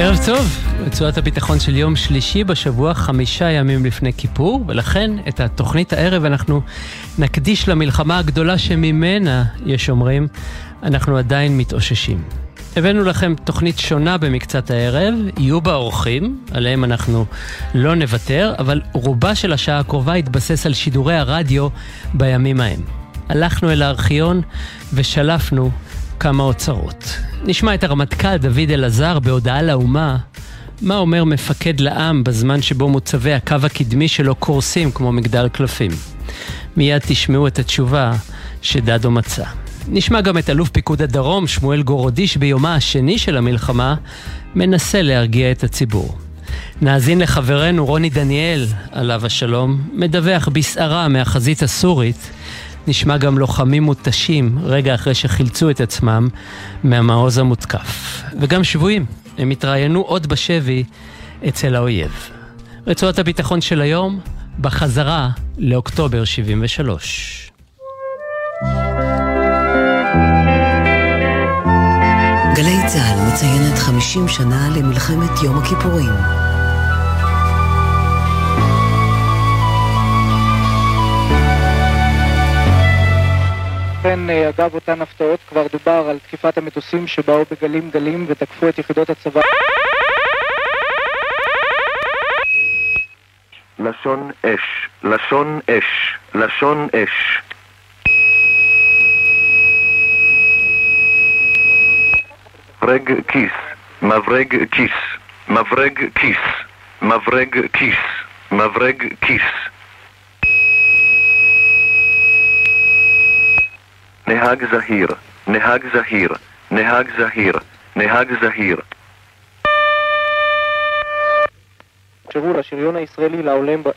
ערב טוב, רצועת הביטחון של יום שלישי בשבוע, חמישה ימים לפני כיפור, ולכן את התוכנית הערב אנחנו נקדיש למלחמה הגדולה שממנה, יש אומרים, אנחנו עדיין מתאוששים. הבאנו לכם תוכנית שונה במקצת הערב, יהיו בה אורחים, עליהם אנחנו לא נוותר, אבל רובה של השעה הקרובה יתבסס על שידורי הרדיו בימים ההם. הלכנו אל הארכיון ושלפנו כמה אוצרות. נשמע את הרמטכ"ל דוד אלעזר בהודעה לאומה מה אומר מפקד לעם בזמן שבו מוצבי הקו הקדמי שלו קורסים כמו מגדל קלפים. מיד תשמעו את התשובה שדדו מצא. נשמע גם את אלוף פיקוד הדרום, שמואל גורודיש, ביומה השני של המלחמה, מנסה להרגיע את הציבור. נאזין לחברנו רוני דניאל, עליו השלום, מדווח בסערה מהחזית הסורית. נשמע גם לוחמים מותשים רגע אחרי שחילצו את עצמם מהמעוז המותקף. וגם שבויים, הם התראיינו עוד בשבי אצל האויב. רצועת הביטחון של היום, בחזרה לאוקטובר 73. גלי צה"ל מציינת 50 שנה למלחמת יום הכיפורים. לכן, אגב אותן הפתעות, כבר דובר על תקיפת המטוסים שבאו בגלים גלים ותקפו את יחידות הצבא. לשון אש, לשון אש, לשון אש. מברג כיס, מברג כיס, מברג כיס, מברג כיס, מברג כיס. נהג זהיר, נהג זהיר, נהג זהיר, נהג זהיר. אפשרו לשריון הישראלי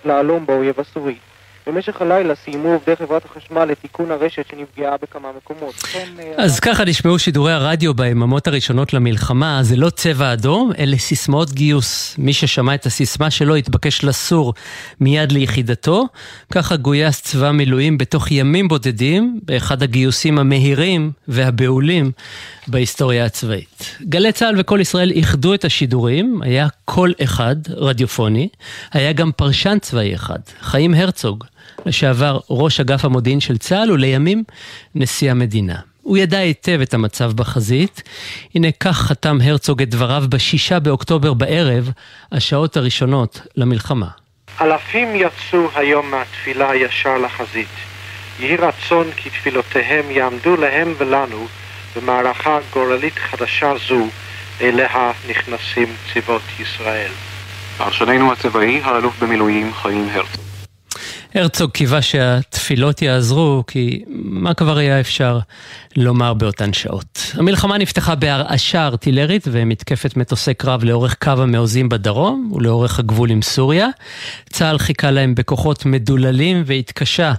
להלום באויב הסורי. במשך הלילה סיימו עובדי חברת החשמל את תיקון הרשת שנפגעה בכמה מקומות. כן, אה, אז ככה נשמעו שידורי הרדיו ביממות הראשונות למלחמה, זה לא צבע אדום, אלה סיסמאות גיוס. מי ששמע את הסיסמה שלו התבקש לסור מיד ליחידתו, ככה גויס צבא מילואים בתוך ימים בודדים, באחד הגיוסים המהירים והבהולים בהיסטוריה הצבאית. גלי צה"ל וכל ישראל איחדו את השידורים, היה קול אחד, רדיופוני, היה גם פרשן צבאי אחד, חיים הרצוג. לשעבר ראש אגף המודיעין של צה"ל ולימים נשיא המדינה. הוא ידע היטב את המצב בחזית. הנה כך חתם הרצוג את דבריו בשישה באוקטובר בערב, השעות הראשונות למלחמה. אלפים יצאו היום מהתפילה ישר לחזית. יהי רצון כי תפילותיהם יעמדו להם ולנו במערכה גורלית חדשה זו, אליה נכנסים צבאות ישראל. פרשננו הצבאי, האלוף במילואים חיים הרצוג. הרצוג קיווה שהתפילות יעזרו, כי מה כבר היה אפשר לומר באותן שעות. המלחמה נפתחה בהרעשה ארטילרית ומתקפת מטוסי קרב לאורך קו המעוזים בדרום ולאורך הגבול עם סוריה. צה"ל חיכה להם בכוחות מדוללים והתקשה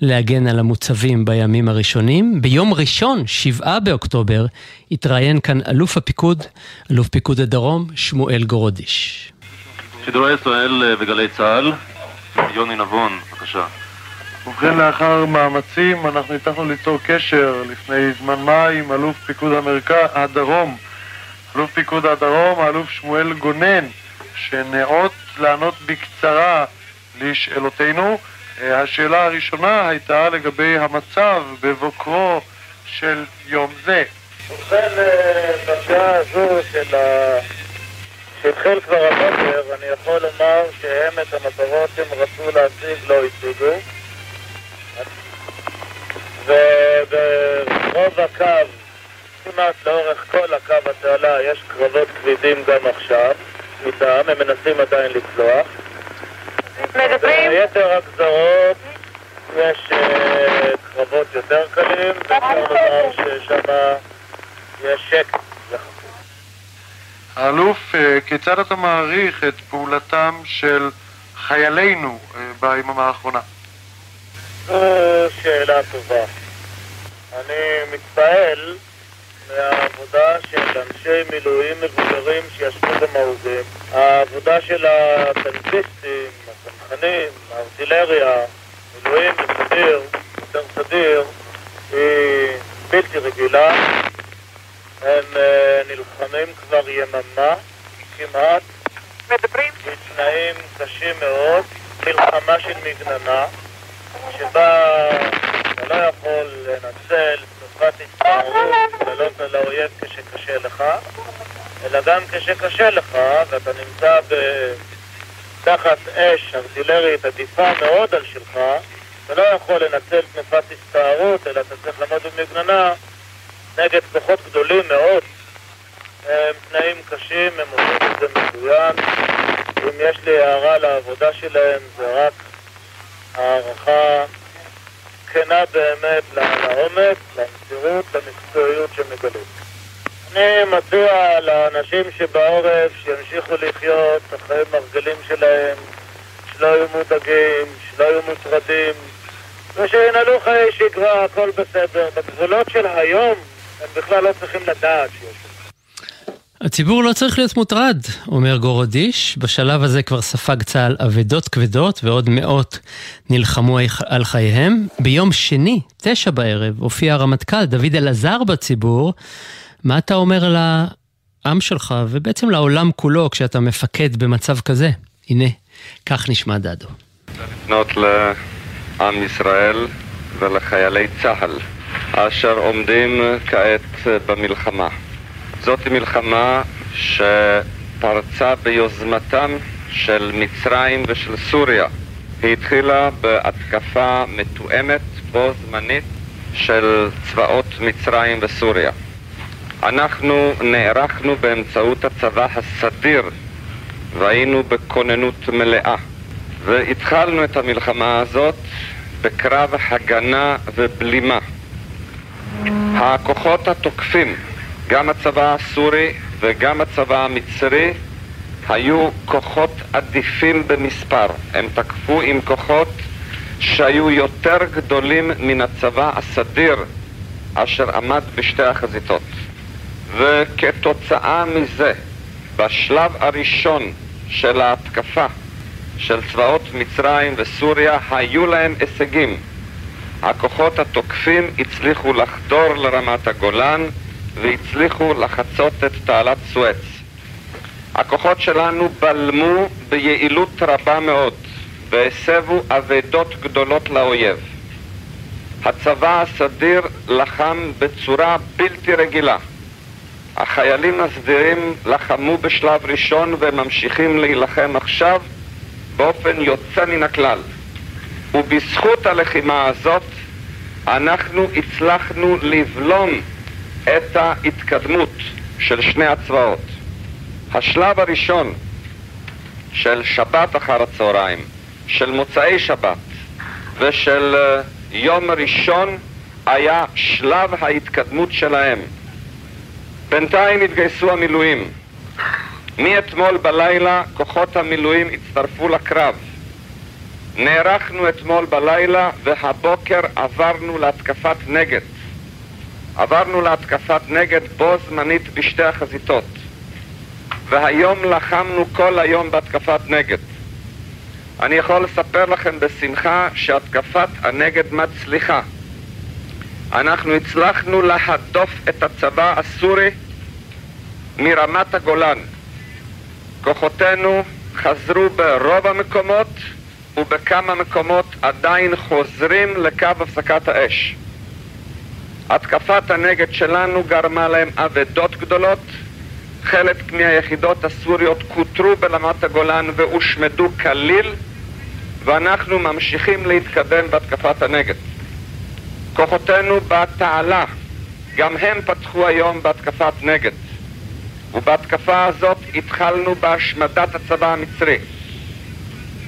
להגן על המוצבים בימים הראשונים. ביום ראשון, שבעה באוקטובר, התראיין כאן אלוף הפיקוד, אלוף פיקוד הדרום, שמואל גורודיש. שידורי ישראל וגלי צה"ל, יוני נבון, בבקשה. ובכן, לאחר מאמצים, אנחנו הצלחנו ליצור קשר לפני זמן מה עם אלוף פיקוד המרכז, הדרום, אלוף פיקוד הדרום, האלוף שמואל גונן, שנאות לענות בקצרה לשאלותינו. אה, השאלה הראשונה הייתה לגבי המצב בבוקרו של יום זה. ובכן, אה, בשעה הזו של ה... שהתחיל כבר הבוקר, אני יכול לומר שהם את המטרות שהם רצו להשיג לא השיגו. וברוב הקו, כמעט לאורך כל הקו התעלה, יש קרבות כבדים גם עכשיו, איתם, הם מנסים עדיין לצלוח. מדברים? ביתר הגזרות יש uh, קרבות יותר קלים, ואפשר לומר ששם יש שקט. האלוף, אה, כיצד אתה מעריך את פעולתם של חיילינו אה, ביממה האחרונה? שאלה טובה. אני מתפעל מהעבודה של אנשי מילואים מבוגרים שישבו במעוזים. העבודה של הטנקיסטים, הצנחנים, הארטילריה, מילואים בסדיר, יותר סדיר, היא בלתי רגילה. הם uh, נלחמים כבר יממה כמעט, בתנאים קשים מאוד, מלחמה של מגננה, שבה אתה לא יכול לנצל תנופת הסתערות ולעלות על האויב כשקשה לך, אלא גם כשקשה לך ואתה נמצא ב... תחת אש ארטילרית עדיפה מאוד על שלך, אתה לא יכול לנצל תנופת הסתערות, אלא אתה צריך לעמוד במגננה נגד כוחות גדולים מאוד. הם תנאים קשים, הם עושים את זה מצוין. אם יש לי הערה לעבודה שלהם, זה רק הערכה כנה באמת לעומק, למסירות, למקצועיות שמגלים. אני מציע לאנשים שבעורף שימשיכו לחיות את החיים הרגלים שלהם, שלא יהיו מודאגים, שלא יהיו מוטרדים, ושינהלו חיי שגרה, הכל בסדר. בגבולות של היום הם בכלל לא צריכים לדעת שיש הציבור לא צריך להיות מוטרד, אומר גורודיש. בשלב הזה כבר ספג צה"ל אבדות כבדות ועוד מאות נלחמו על חייהם. ביום שני, תשע בערב, הופיע הרמטכ"ל דוד אלעזר בציבור. מה אתה אומר לעם שלך ובעצם לעולם כולו כשאתה מפקד במצב כזה? הנה, כך נשמע דדו. לפנות לעם ישראל ולחיילי צה"ל אשר עומדים כעת במלחמה. זאת מלחמה שפרצה ביוזמתם של מצרים ושל סוריה. היא התחילה בהתקפה מתואמת בו זמנית של צבאות מצרים וסוריה. אנחנו נערכנו באמצעות הצבא הסדיר והיינו בכוננות מלאה והתחלנו את המלחמה הזאת בקרב הגנה ובלימה. הכוחות התוקפים גם הצבא הסורי וגם הצבא המצרי היו כוחות עדיפים במספר. הם תקפו עם כוחות שהיו יותר גדולים מן הצבא הסדיר אשר עמד בשתי החזיתות. וכתוצאה מזה, בשלב הראשון של ההתקפה של צבאות מצרים וסוריה היו להם הישגים. הכוחות התוקפים הצליחו לחדור לרמת הגולן והצליחו לחצות את תעלת סואץ. הכוחות שלנו בלמו ביעילות רבה מאוד והסבו אבדות גדולות לאויב. הצבא הסדיר לחם בצורה בלתי רגילה. החיילים הסדירים לחמו בשלב ראשון וממשיכים להילחם עכשיו באופן יוצא מן הכלל. ובזכות הלחימה הזאת אנחנו הצלחנו לבלום את ההתקדמות של שני הצבאות. השלב הראשון של שבת אחר הצהריים, של מוצאי שבת ושל אה, יום ראשון היה שלב ההתקדמות שלהם. בינתיים התגייסו המילואים. מאתמול בלילה כוחות המילואים הצטרפו לקרב. נערכנו אתמול בלילה והבוקר עברנו להתקפת נגד. עברנו להתקפת נגד בו זמנית בשתי החזיתות. והיום לחמנו כל היום בהתקפת נגד. אני יכול לספר לכם בשמחה שהתקפת הנגד מצליחה. אנחנו הצלחנו להדוף את הצבא הסורי מרמת הגולן. כוחותינו חזרו ברוב המקומות ובכמה מקומות עדיין חוזרים לקו הפסקת האש. התקפת הנגד שלנו גרמה להם אבדות גדולות, חלק מהיחידות הסוריות כותרו ברמת הגולן והושמדו כליל, ואנחנו ממשיכים להתקדם בהתקפת הנגד. כוחותינו בתעלה, גם הם פתחו היום בהתקפת נגד, ובהתקפה הזאת התחלנו בהשמדת הצבא המצרי.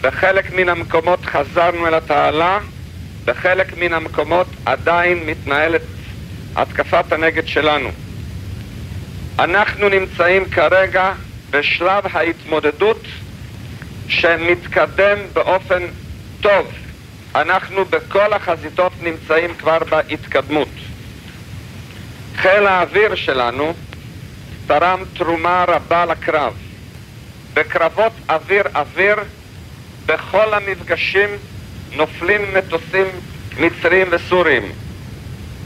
בחלק מן המקומות חזרנו אל התעלה, בחלק מן המקומות עדיין מתנהלת התקפת הנגד שלנו. אנחנו נמצאים כרגע בשלב ההתמודדות שמתקדם באופן טוב. אנחנו בכל החזיתות נמצאים כבר בהתקדמות. חיל האוויר שלנו תרם תרומה רבה לקרב. בקרבות אוויר-אוויר, בכל המפגשים נופלים מטוסים מצרים וסורים.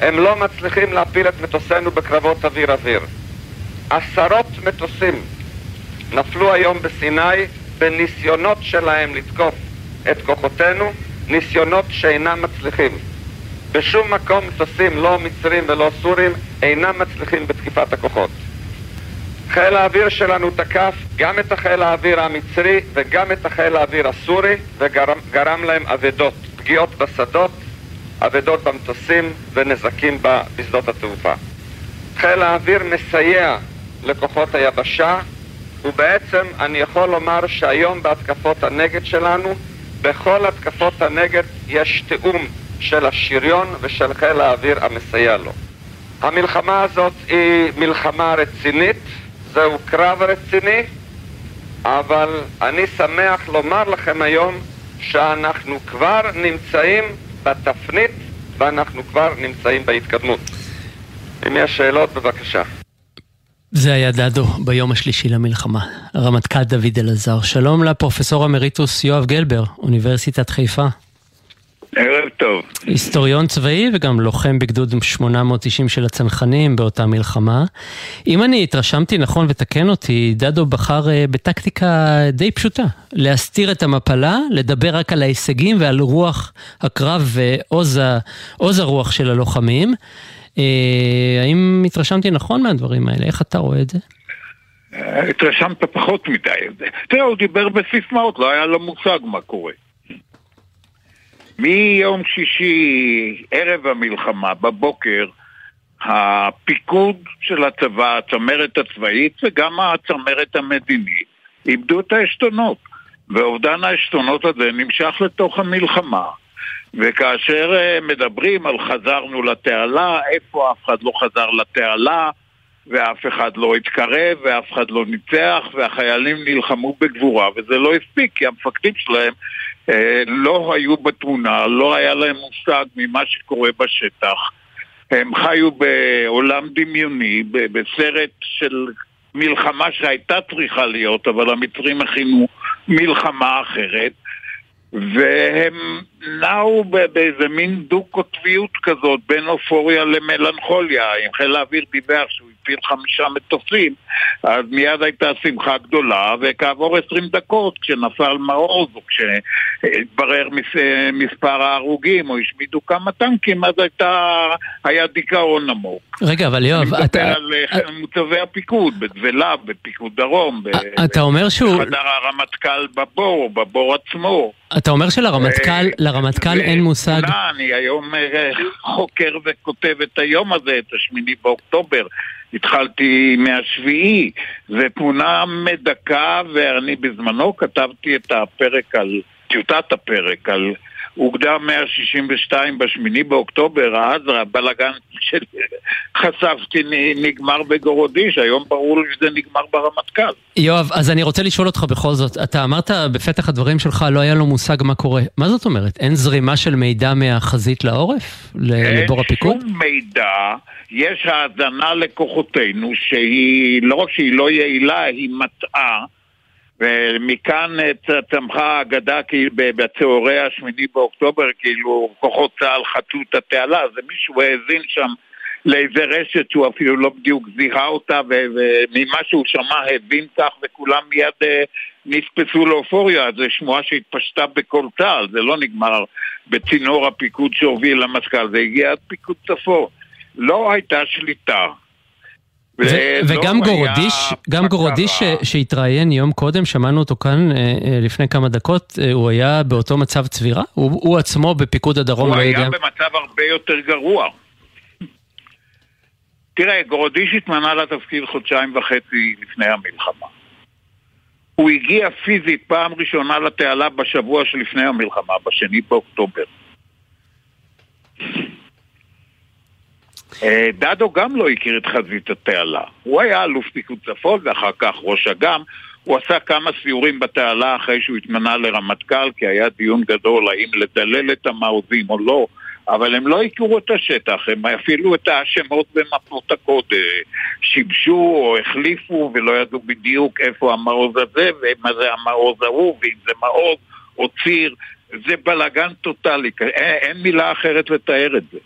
הם לא מצליחים להפיל את מטוסינו בקרבות אוויר-אוויר. עשרות מטוסים נפלו היום בסיני בניסיונות שלהם לתקוף את כוחותינו, ניסיונות שאינם מצליחים. בשום מקום מטוסים, לא מצרים ולא סורים, אינם מצליחים בתקיפת הכוחות. חיל האוויר שלנו תקף גם את החיל האוויר המצרי וגם את החיל האוויר הסורי וגרם להם אבדות, פגיעות בשדות, אבדות במטוסים ונזקים בשדות התעופה. חיל האוויר מסייע לכוחות היבשה ובעצם אני יכול לומר שהיום בהתקפות הנגד שלנו, בכל התקפות הנגד יש תיאום של השריון ושל חיל האוויר המסייע לו. המלחמה הזאת היא מלחמה רצינית, זהו קרב רציני, אבל אני שמח לומר לכם היום שאנחנו כבר נמצאים בתפנית ואנחנו כבר נמצאים בהתקדמות. אם יש שאלות, בבקשה. זה היה דדו ביום השלישי למלחמה, הרמטכ"ל דוד אלעזר. שלום לפרופסור אמריטוס יואב גלבר, אוניברסיטת חיפה. ערב טוב. היסטוריון צבאי וגם לוחם בגדוד 890 של הצנחנים באותה מלחמה. אם אני התרשמתי נכון ותקן אותי, דדו בחר אה, בטקטיקה די פשוטה, להסתיר את המפלה, לדבר רק על ההישגים ועל רוח הקרב ועוז הרוח של הלוחמים. אה, האם התרשמתי נכון מהדברים האלה? איך אתה רואה את זה? אה, התרשמת פחות מדי. תראה, הוא דיבר בסיסמאות, לא היה לו מושג מה קורה. מיום שישי, ערב המלחמה, בבוקר, הפיקוד של הצבא, הצמרת הצבאית וגם הצמרת המדינית איבדו את העשתונות. ואובדן העשתונות הזה נמשך לתוך המלחמה. וכאשר אה, מדברים על חזרנו לתעלה, איפה אף אחד לא חזר לתעלה, ואף אחד לא התקרב, ואף אחד לא ניצח, והחיילים נלחמו בגבורה, וזה לא הספיק, כי המפקדים שלהם לא היו בתמונה, לא היה להם מושג ממה שקורה בשטח. הם חיו בעולם דמיוני, בסרט של מלחמה שהייתה צריכה להיות, אבל המצרים הכינו מלחמה אחרת. והם נעו באיזה מין דו-קוטביות כזאת בין אופוריה למלנכוליה. אם חיל האוויר דיווח שהוא הפיל חמישה מטוסים, אז מיד הייתה שמחה גדולה, וכעבור עשרים דקות, כשנפל מעוז, או כשהתברר מס, מספר ההרוגים, או השמידו כמה טנקים, אז הייתה, היה דיכאון עמוק. רגע, אבל יואב, אתה... אני מדבר על אה, מוצבי הפיקוד, בדבלה, בפיקוד דרום, אתה אומר שהוא... בחדר הרמטכ"ל בבור, בבור עצמו. אתה אומר שלרמטכ"ל אין מושג... אני היום אה, חוקר וכותב את היום הזה, את השמיני באוקטובר. התחלתי מהשביעי, זה תמונה מדכא, ואני בזמנו כתבתי את הפרק על, טיוטת הפרק על אוגדה 162 בשמיני באוקטובר, אז הבלאגן שחשפתי נגמר בגורודיש, היום ברור לי שזה נגמר ברמטכ"ל. יואב, אז אני רוצה לשאול אותך בכל זאת, אתה אמרת בפתח הדברים שלך לא היה לו מושג מה קורה, מה זאת אומרת? אין זרימה של מידע מהחזית לעורף? לבור הפיקוד? אין שום מידע, יש האזנה לכוחותינו שהיא, לא רק שהיא לא יעילה, היא מטעה. ומכאן צמחה האגדה בצהרי השמיני באוקטובר, כאילו כוחות צה"ל חצו את התעלה, זה מישהו האזין שם לאיזה רשת שהוא אפילו לא בדיוק זיהה אותה, וממה שהוא שמע הבין כך, וכולם מיד אה, נספסו לאופוריה, זו שמועה שהתפשטה בכל צה"ל, זה לא נגמר בצינור הפיקוד שהוביל למטכ"ל, זה הגיע עד פיקוד צפון. לא הייתה שליטה. וגם גורודיש, גם גורודיש שהתראיין יום קודם, שמענו אותו כאן אה, אה, לפני כמה דקות, אה, הוא היה באותו מצב צבירה? הוא עצמו בפיקוד הדרום לא יודע? הוא היה במצב הרבה יותר גרוע. תראה, גורודיש התמנה לתפקיד חודשיים וחצי לפני המלחמה. הוא הגיע פיזית פעם ראשונה לתעלה בשבוע שלפני המלחמה, בשני באוקטובר. אה, דדו גם לא הכיר את חזית התעלה. הוא היה אלוף פיקוד צפון ואחר כך ראש אג"ם. הוא עשה כמה סיורים בתעלה אחרי שהוא התמנה לרמטכ"ל, כי היה דיון גדול האם לדלל את המעוזים או לא, אבל הם לא הכירו את השטח, הם אפילו את השמות במפות הקוד אה, שיבשו או החליפו ולא ידעו בדיוק איפה המעוז הזה ומה זה המעוז ההוא, ואם זה מעוז או ציר, זה בלאגן טוטאלי, אין, אין מילה אחרת לתאר את זה.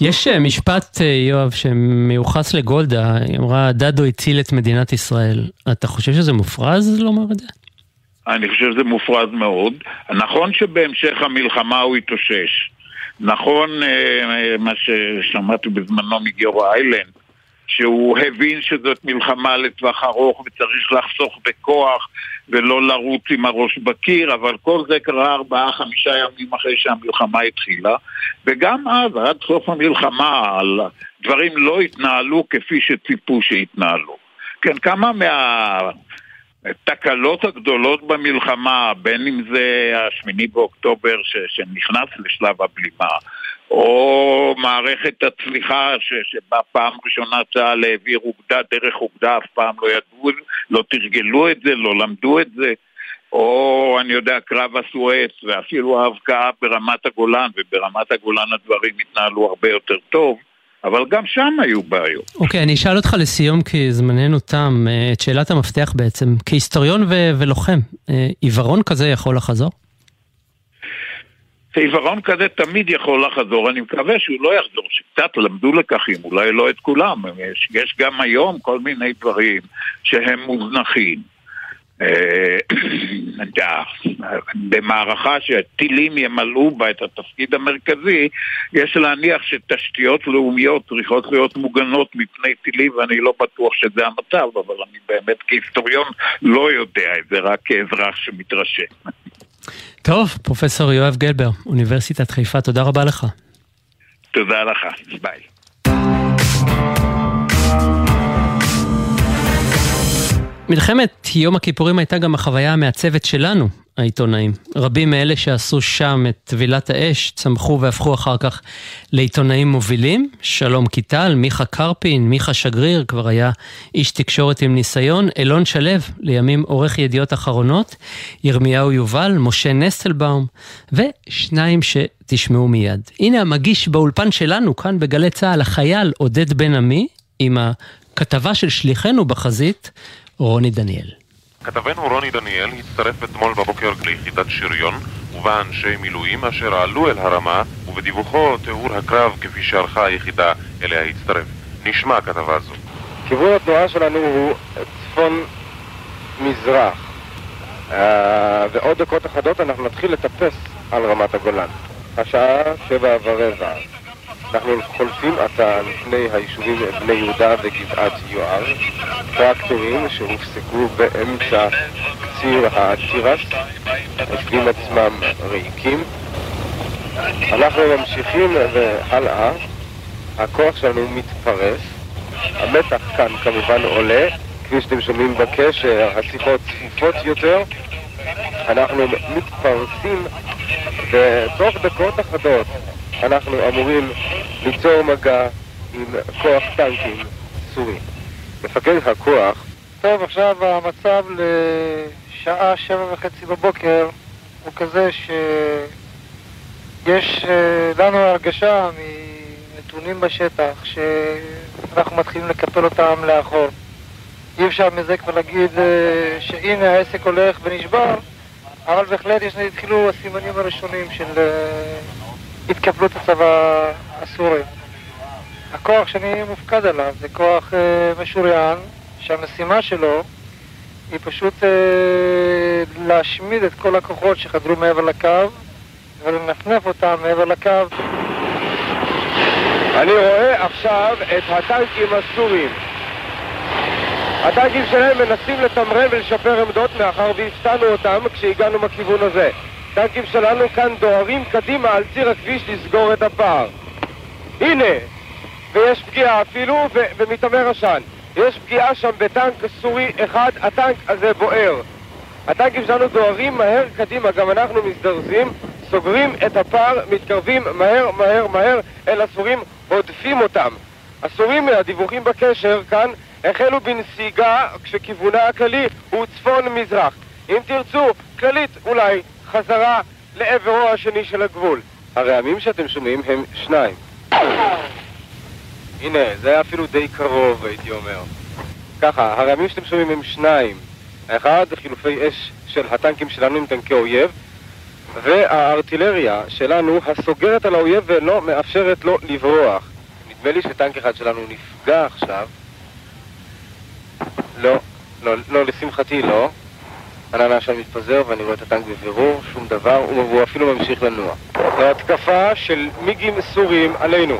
יש אה, משפט, אה, יואב, שמיוחס לגולדה, היא אמרה, דדו הציל את מדינת ישראל. אתה חושב שזה מופרז לומר את זה? אני חושב שזה מופרז מאוד. נכון שבהמשך המלחמה הוא התאושש. נכון מה ששמעתי בזמנו מגיורא איילנד, שהוא הבין שזאת מלחמה לטווח ארוך וצריך לחסוך בכוח ולא לרוץ עם הראש בקיר, אבל כל זה קרה ארבעה-חמישה ימים אחרי שהמלחמה התחילה, וגם אז, עד סוף המלחמה, דברים לא התנהלו כפי שציפו שהתנהלו. כן, כמה מהתקלות הגדולות במלחמה, בין אם זה השמיני באוקטובר ש... שנכנס לשלב הבלימה, או מערכת הצליחה ש, שבה פעם ראשונה צה"ל העביר אוגדה דרך אוגדה, אף פעם לא ידעו, לא תרגלו את זה, לא למדו את זה, או אני יודע, קרב הסואץ, ואפילו ההבקעה ברמת הגולן, וברמת הגולן הדברים התנהלו הרבה יותר טוב. אבל גם שם היו בעיות. אוקיי, okay, אני אשאל אותך לסיום, כי זמננו תם, אה, את שאלת המפתח בעצם. כהיסטוריון ו- ולוחם, אה, עיוורון כזה יכול לחזור? עיוורון כזה תמיד יכול לחזור, אני מקווה שהוא לא יחזור, שקצת למדו לקחים, אולי לא את כולם, יש, יש גם היום כל מיני דברים שהם מוזנחים. אה, במערכה שטילים ימלאו בה את התפקיד המרכזי, יש להניח שתשתיות לאומיות צריכות להיות מוגנות מפני טילים, ואני לא בטוח שזה המצב, אבל אני באמת כהיסטוריון לא יודע את זה, רק כאזרח שמתרשם. טוב, פרופסור יואב גלבר, אוניברסיטת חיפה, תודה רבה לך. תודה לך, ביי. מלחמת יום הכיפורים הייתה גם החוויה המעצבת שלנו, העיתונאים. רבים מאלה שעשו שם את טבילת האש צמחו והפכו אחר כך לעיתונאים מובילים. שלום קיטל, מיכה קרפין, מיכה שגריר, כבר היה איש תקשורת עם ניסיון. אלון שלו, לימים עורך ידיעות אחרונות. ירמיהו יובל, משה נסטלבאום, ושניים שתשמעו מיד. הנה המגיש באולפן שלנו, כאן בגלי צה"ל, החייל עודד בן עמי, עם הכתבה של שליחנו בחזית, רוני דניאל. כתבנו רוני דניאל הצטרף אתמול בבוקר ליחידת שריון ובה אנשי מילואים אשר עלו אל הרמה ובדיווחו תיאור הקרב כפי שערכה היחידה אליה הצטרף. נשמע כתבה זו. כיוון התנועה שלנו הוא צפון מזרח uh, ועוד דקות אחדות אנחנו נתחיל לטפס על רמת הגולן. השעה שבע ורבע. אנחנו חולפים עתה לפני היישובים בני יהודה וגבעת יואב, טרקטורים שהופסקו באמצע ציר התירס, השבילים עצמם ריקים. אנחנו ממשיכים והלאה, הכוח שלנו מתפרס, המתח כאן כמובן עולה, כפי שאתם שומעים בקשר, השיחות צפופות יותר, אנחנו מתפרסים ותוך דקות אחדות אנחנו אמורים ליצור מגע עם כוח טנקים סורי. מפקד הכוח... טוב, עכשיו המצב לשעה שבע וחצי בבוקר הוא כזה שיש אה, לנו הרגשה מנתונים בשטח שאנחנו מתחילים לקפל אותם לאחור. אי אפשר מזה כבר להגיד אה, שהנה העסק הולך ונשבר, אבל בהחלט יש, התחילו הסימנים הראשונים של אה, התקפלות הצבא הסורי. הכוח שאני מופקד עליו זה כוח אה, משוריין, שהמשימה שלו היא פשוט אה, להשמיד את כל הכוחות שחדרו מעבר לקו ולנפנף אותם מעבר לקו. אני רואה עכשיו את הטנקים הסורים. הטנקים שלהם מנסים לתמרן ולשפר עמדות מאחר והפתענו אותם כשהגענו מכיוון הזה. טנקים שלנו כאן דוהרים קדימה על ציר הכביש לסגור את הפער. הנה, ויש פגיעה אפילו, ומתעמר עשן. יש פגיעה שם בטנק סורי אחד, הטנק הזה בוער. הטנקים שלנו דוהרים מהר קדימה, גם אנחנו מזדרזים, סוגרים את הפער, מתקרבים מהר מהר מהר אל הסורים, הודפים אותם. הסורים, הדיווחים בקשר כאן, החלו בנסיגה כשכיוונה הכללי הוא צפון-מזרח. אם תרצו, כללית אולי, חזרה לעברו השני של הגבול. הרעמים שאתם שומעים הם שניים. הנה, זה היה אפילו די קרוב, הייתי אומר. ככה, הרעמים שאתם שומעים הם שניים. האחד, חילופי אש של הטנקים שלנו עם טנקי אויב, והארטילריה שלנו הסוגרת על האויב ולא מאפשרת לו לברוח. נדמה לי שטנק אחד שלנו נפגע עכשיו. לא, לא, לא, לשמחתי לא. ענן העשן מתפזר ואני רואה את הטנק בבירור, שום דבר, והוא אפילו ממשיך לנוע. זו התקפה של מיגים סוריים עלינו.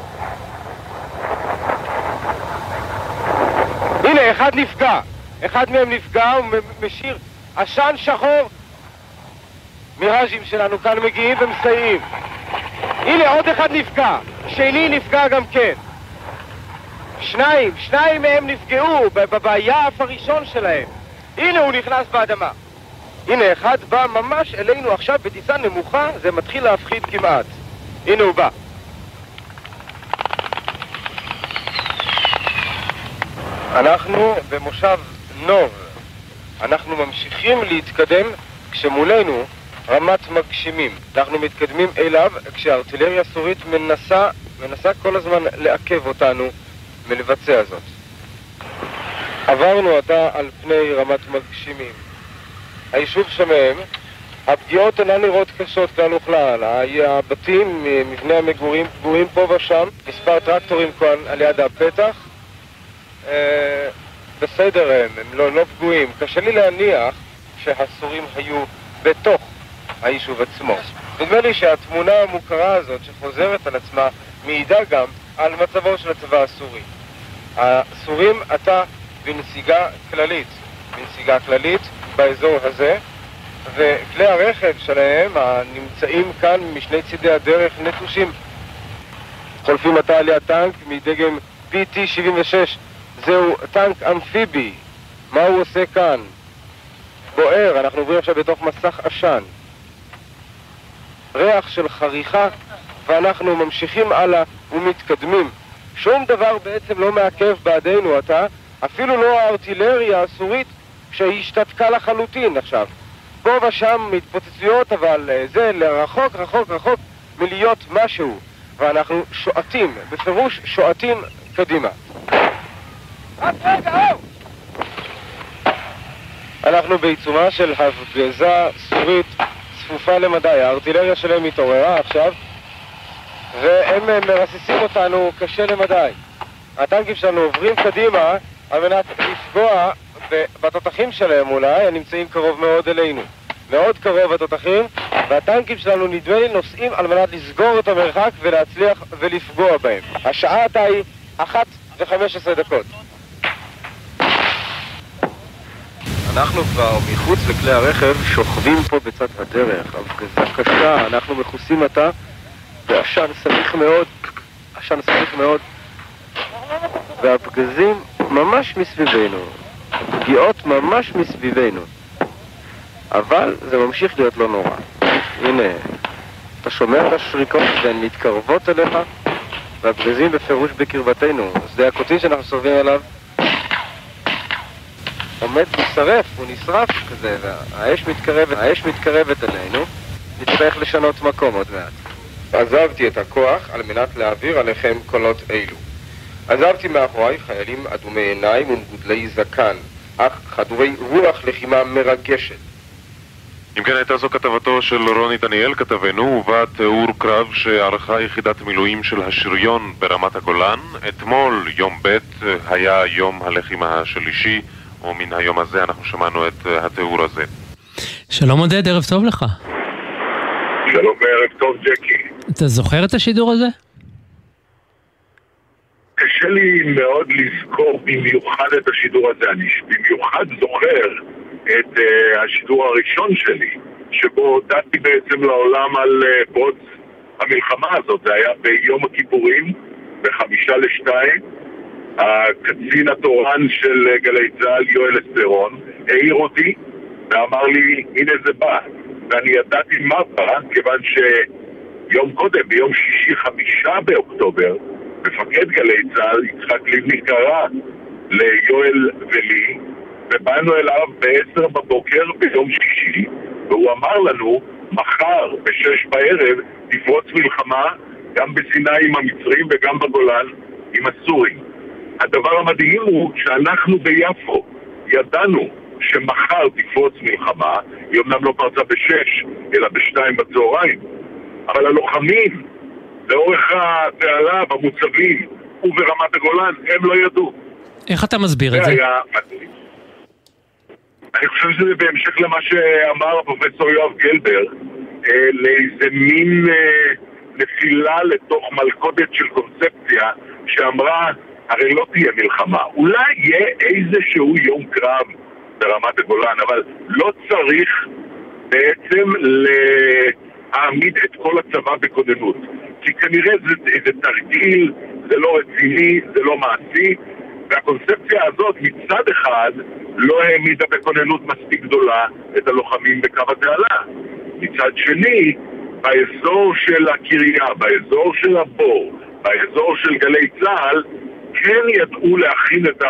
הנה, אחד נפגע. אחד מהם נפגע, הוא משאיר עשן שחור. מיראז'ים שלנו כאן מגיעים ומסייעים. הנה, עוד אחד נפגע. שני נפגע גם כן. שניים, שניים מהם נפגעו ביעף הראשון שלהם. הנה הוא נכנס באדמה. הנה, אחד בא ממש אלינו עכשיו בטיסה נמוכה, זה מתחיל להפחיד כמעט. הנה הוא בא. אנחנו במושב נוב. אנחנו ממשיכים להתקדם כשמולנו רמת מגשימים. אנחנו מתקדמים אליו כשהארטילריה הסורית מנסה, מנסה כל הזמן לעכב אותנו מלבצע זאת. עברנו עתה על פני רמת מגשימים. היישוב שמם, הפגיעות אינן נראות קשות כלל וכלל. הבתים, מבני המגורים פגועים פה ושם, מספר טרקטורים כאן על יד הפתח. אה, בסדר הם, הם לא, לא פגועים. קשה לי להניח שהסורים היו בתוך היישוב עצמו. נדמה לי שהתמונה המוכרה הזאת שחוזרת על עצמה מעידה גם על מצבו של הצבא הסורי. הסורים עתה בנסיגה כללית, בנסיגה כללית באזור הזה, וכלי הרכב שלהם הנמצאים כאן משני צידי הדרך נטושים. חולפים עתה על יד טנק מדגם PT-76, זהו טנק אמפיבי. מה הוא עושה כאן? בוער, אנחנו עוברים עכשיו בתוך מסך עשן. ריח של חריכה, ואנחנו ממשיכים הלאה ומתקדמים. שום דבר בעצם לא מעכב בעדינו עתה, אפילו לא הארטילריה הסורית שהשתתקה לחלוטין עכשיו. פה ושם מתפוצצויות, אבל אה, זה לרחוק רחוק רחוק מלהיות משהו, ואנחנו שועטים, בפירוש שועטים קדימה. אנחנו בעיצומה של הפגזה סורית צפופה למדי, הארטילריה שלהם התעוררה עכשיו והם אה, מרססים אותנו קשה למדי. הטנקים שלנו עוברים קדימה על מנת לפגוע בתותחים שלהם אולי, הנמצאים קרוב מאוד אלינו. מאוד קרוב התותחים, והטנקים שלנו נדמה לי נוסעים על מנת לסגור את המרחק ולהצליח ולפגוע בהם. השעה עתה היא אחת וחמש עשרה דקות. אנחנו כבר מחוץ לכלי הרכב שוכבים פה בצד הדרך, הפגזה קשה, אנחנו מכוסים עתה בעשן סמיך מאוד, עשן סמיך מאוד, והפגזים ממש מסביבנו, פגיעות ממש מסביבנו, אבל זה ממשיך להיות לא נורא. הנה, אתה שומע את השריקות והן מתקרבות אליך, והפגזים בפירוש בקרבתנו. שדה הקוצים שאנחנו סובבים עליו עומד ושרף, הוא נשרף כזה, והאש מתקרבת, האש מתקרבת אלינו, נצטרך לשנות מקום עוד מעט. עזבתי את הכוח על מנת להעביר עליכם קולות אלו. עזבתי מאחוריי חיילים אדומי עיניים ומגודלי זקן, אך חדורי רוח לחימה מרגשת. אם כן, הייתה זו כתבתו של רוני דניאל, כתבנו, ובה תיאור קרב שערכה יחידת מילואים של השריון ברמת הגולן. אתמול, יום ב', היה יום הלחימה השלישי. ומן היום הזה אנחנו שמענו את התיאור הזה. שלום עודד, ערב טוב לך. שלום וערב טוב ג'קי. אתה זוכר את השידור הזה? קשה לי מאוד לזכור במיוחד את השידור הזה. אני במיוחד זוכר את uh, השידור הראשון שלי, שבו הודעתי בעצם לעולם על uh, פרוץ המלחמה הזאת. זה היה ביום הכיפורים, בחמישה לשתיים. הקצין התורן של גלי צה"ל, יואל אסטרון, העיר אותי ואמר לי, הנה זה בא. ואני ידעתי מה בא, כיוון שיום קודם, ביום שישי, חמישה באוקטובר, מפקד גלי צה"ל, יצחק לבני, קרא ליואל ולי, ובאנו אליו בעשר בבוקר ביום שישי, והוא אמר לנו, מחר בשש בערב תפרוץ מלחמה גם בסיני עם המצרים וגם בגולן עם הסורים. הדבר המדהים הוא שאנחנו ביפו ידענו שמחר תפרוץ מלחמה, היא אמנם לא פרצה בשש, אלא בשתיים בצהריים, אבל הלוחמים לאורך התעלה במוצבים וברמת הגולן, הם לא ידעו. איך אתה מסביר את זה? היה... אני חושב שזה בהמשך למה שאמר הפרופסור יואב גלבר, אה, לאיזה מין אה, נפילה לתוך מלכודת של קונספציה שאמרה, הרי לא תהיה מלחמה. אולי יהיה איזשהו יום קרב ברמת הגולן, אבל לא צריך בעצם להעמיד את כל הצבא בכוננות. כי כנראה זה איזה תרגיל, זה לא רציני, זה לא מעשי, והקונספציה הזאת מצד אחד לא העמידה בכוננות מספיק גדולה את הלוחמים בקו התעלה. מצד שני, באזור של הקריה, באזור של הבור, באזור של גלי צה"ל, כן ידעו להכין את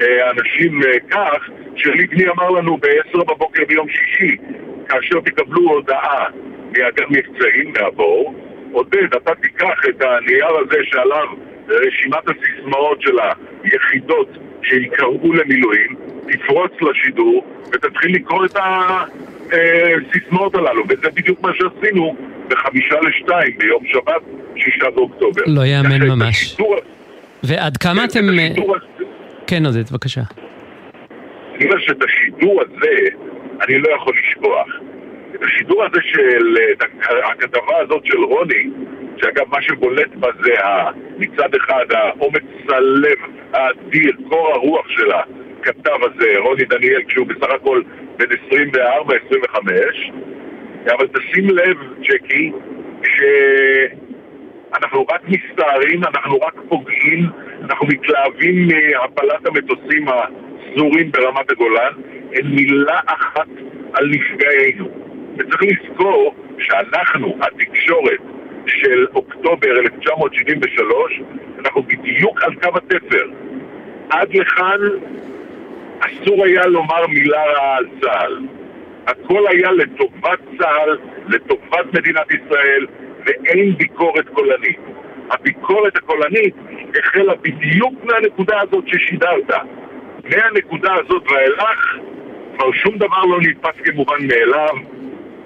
האנשים אה, כך, שליבני אמר לנו ב-10 בבוקר ביום שישי, כאשר תקבלו הודעה מאגר מבצעים, מהבור, עודד, אתה תיקח את הנייר הזה שעליו רשימת הסיסמאות של היחידות שיקראו למילואים, תפרוץ לשידור ותתחיל לקרוא את הסיסמאות הללו, וזה בדיוק מה שעשינו בחמישה לשתיים ביום שבת, שישה באוקטובר. לא יאמן ממש. ועד כמה אתם... כן, עודד, בבקשה. אני אומר שאת השידור הזה אני לא יכול לשכוח. השידור הזה של הכתבה הזאת של רוני, שאגב מה שבולט בה זה מצד אחד האומץ הלב האדיר, קור הרוח של הכתב הזה, רוני דניאל, כשהוא בסך הכל בן 24-25, אבל תשים לב, ג'קי, שאנחנו רק מסתערים, אנחנו רק פוגעים, אנחנו מתלהבים מהפלת המטוסים הסזורים ברמת הגולן, אין מילה אחת על נפגעינו. וצריך לזכור שאנחנו, התקשורת של אוקטובר 1973, אנחנו בדיוק על קו התפר. עד לכאן אסור היה לומר מילה רעה על צה"ל. הכל היה לטובת צה"ל, לטובת מדינת ישראל, ואין ביקורת קולנית. הביקורת הקולנית החלה בדיוק מהנקודה הזאת ששידרת. מהנקודה הזאת ואילך כבר שום דבר לא נתפס כמובן מאליו.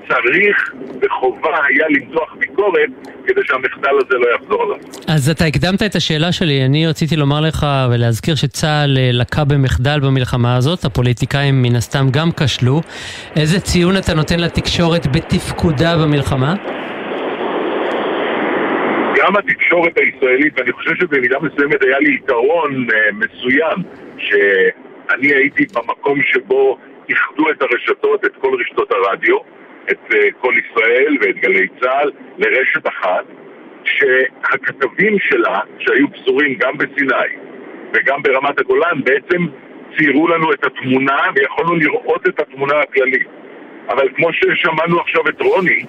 צריך וחובה היה למתוח ביקורת כדי שהמחדל הזה לא יחזור עליו. אז אתה הקדמת את השאלה שלי, אני רציתי לומר לך ולהזכיר שצה"ל אה, לקה במחדל במלחמה הזאת, הפוליטיקאים מן הסתם גם כשלו. איזה ציון אתה נותן לתקשורת בתפקודה במלחמה? גם התקשורת הישראלית, ואני חושב שבמידה מסוימת היה לי יתרון uh, מסוים, שאני הייתי במקום שבו איחדו את הרשתות, את כל רשתות הרדיו, את כל ישראל ואת גלי צה"ל לרשת אחת, שהכתבים שלה, שהיו פזורים גם בסיני וגם ברמת הגולן, בעצם ציירו לנו את התמונה ויכולנו לראות את התמונה הכללית. אבל כמו ששמענו עכשיו את רוני,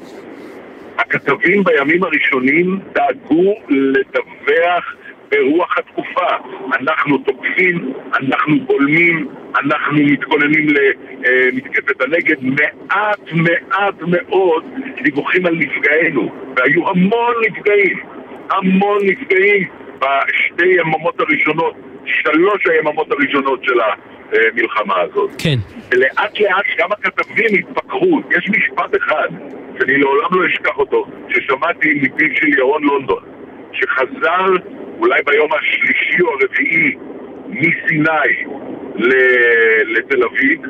הכתבים בימים הראשונים דאגו לדווח ברוח התקופה. אנחנו תוקפים, אנחנו בולמים, אנחנו מתכוננים למתקפת הנגד. מעט מעט מאוד דיווחים על נפגעינו, והיו המון נפגעים, המון נפגעים בשתי יממות הראשונות, שלוש היממות הראשונות של המלחמה הזאת. כן. ולאט לאט גם הכתבים התפכחו. יש משפט אחד שאני לעולם לא אשכח אותו, ששמעתי מפיו של ירון לונדון, שחזר אולי ביום השלישי או הרביעי מסיני לתל אביב,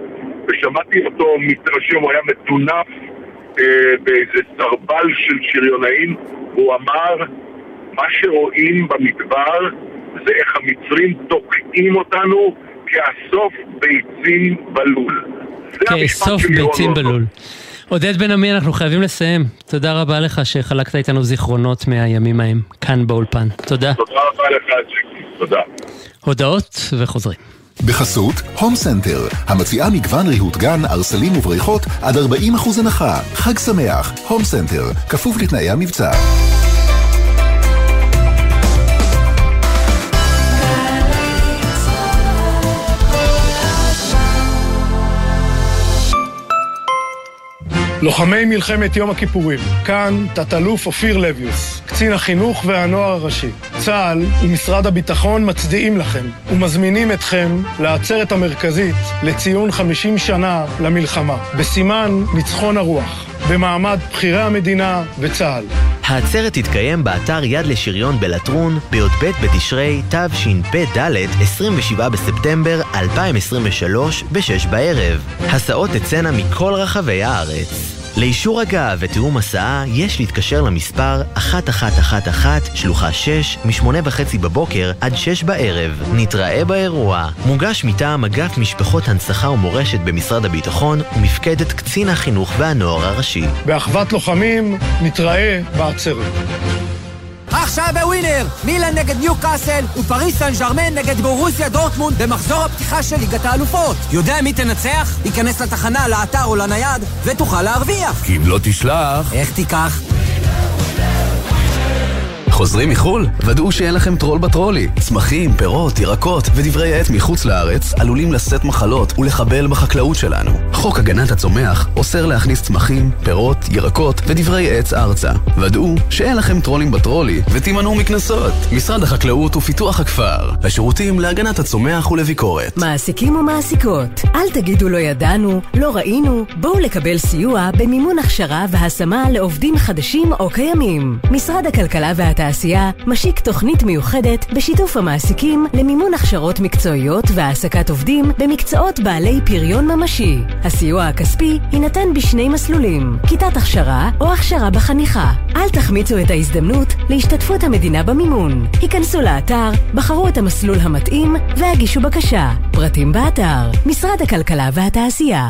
ושמעתי אותו מתרשם, הוא היה מטונף אה, באיזה סרבל של שריונאים, והוא אמר, מה שרואים במדבר זה איך המצרים תוקעים אותנו כאסוף ביצים בלול. כאסוף ביצים בלול. עודד בן עמי, אנחנו חייבים לסיים. תודה רבה לך שחלקת איתנו זיכרונות מהימים ההם, כאן באולפן. תודה. תודה רבה לך, ג'קי. תודה. הודעות וחוזרים. בחסות הום סנטר, המציעה מגוון ריהוט גן, ערסלים ובריכות עד 40% הנחה. חג שמח, הום סנטר, כפוף לתנאי המבצע. לוחמי מלחמת יום הכיפורים, כאן תת-אלוף אופיר לויוס, קצין החינוך והנוער הראשי. צה"ל ומשרד הביטחון מצדיעים לכם ומזמינים אתכם לעצרת המרכזית לציון 50 שנה למלחמה, בסימן ניצחון הרוח, במעמד בכירי המדינה וצה"ל. העצרת תתקיים באתר יד לשריון בלטרון בי"ב בתשרי תשפ"ד 27 בספטמבר 2023 ב-6 בערב. הסעות תצאנה מכל רחבי הארץ. לאישור הגעה ותיאום הסעה יש להתקשר למספר 1111 שלוחה 6 מ-8 וחצי בבוקר עד 6 בערב. נתראה באירוע. מוגש מטעם אגף משפחות הנצחה ומורשת במשרד הביטחון ומפקדת קצין החינוך והנוער הראשי. באחוות לוחמים נתראה בעצרת. עכשיו בווינר, מילן נגד ניו קאסל ופריס סן ג'רמן נגד בורוסיה דורטמונד במחזור הפתיחה של ליגת האלופות. יודע מי תנצח? היכנס לתחנה, לאתר או לנייד ותוכל להרוויח. כי אם לא תשלח... איך תיקח? חוזרים מחו"ל? ודאו שאין לכם טרול בטרולי. צמחים, פירות, ירקות ודברי עץ מחוץ לארץ עלולים לשאת מחלות ולחבל בחקלאות שלנו. חוק הגנת הצומח אוסר להכניס צמחים, פירות, ירקות ודברי עץ ארצה. ודאו שאין לכם טרולים בטרולי ותימנעו מקנסות. משרד החקלאות ופיתוח הכפר, השירותים להגנת הצומח ולביקורת. מעסיקים ומעסיקות, אל תגידו לא ידענו, לא ראינו, בואו לקבל סיוע במימון הכשרה והשמה לעובדים חדשים או קיימים. משרד הכלכלה והתעשייה התעשייה משיק תוכנית מיוחדת בשיתוף המעסיקים למימון הכשרות מקצועיות והעסקת עובדים במקצועות בעלי פריון ממשי. הסיוע הכספי יינתן בשני מסלולים, כיתת הכשרה או הכשרה בחניכה. אל תחמיצו את ההזדמנות להשתתפות המדינה במימון. היכנסו לאתר, בחרו את המסלול המתאים והגישו בקשה. פרטים באתר, משרד הכלכלה והתעשייה.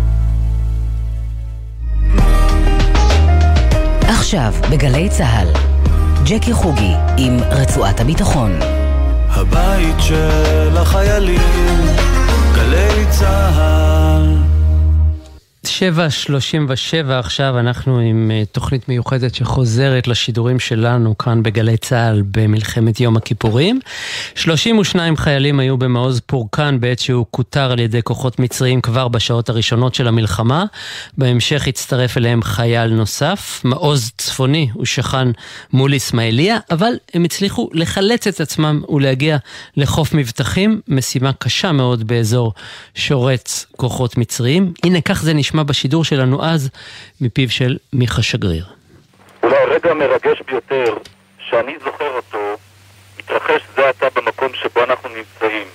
עכשיו בגלי צה"ל, ג'קי חוגי עם רצועת הביטחון. הבית של החיילים, גלי צה"ל 7.37 עכשיו אנחנו עם אה, תוכנית מיוחדת שחוזרת לשידורים שלנו כאן בגלי צה"ל במלחמת יום הכיפורים. 32 חיילים היו במעוז פורקן בעת שהוא כותר על ידי כוחות מצריים כבר בשעות הראשונות של המלחמה. בהמשך הצטרף אליהם חייל נוסף. מעוז צפוני הוא שכן מול אסמאעיליה, אבל הם הצליחו לחלץ את עצמם ולהגיע לחוף מבטחים, משימה קשה מאוד באזור שורץ כוחות מצריים. הנה כך זה נשמע בשידור שלנו אז מפיו של מיכה שגריר. אולי הרגע המרגש ביותר שאני זוכר אותו התרחש זה עתה במקום שבו אנחנו נמצאים.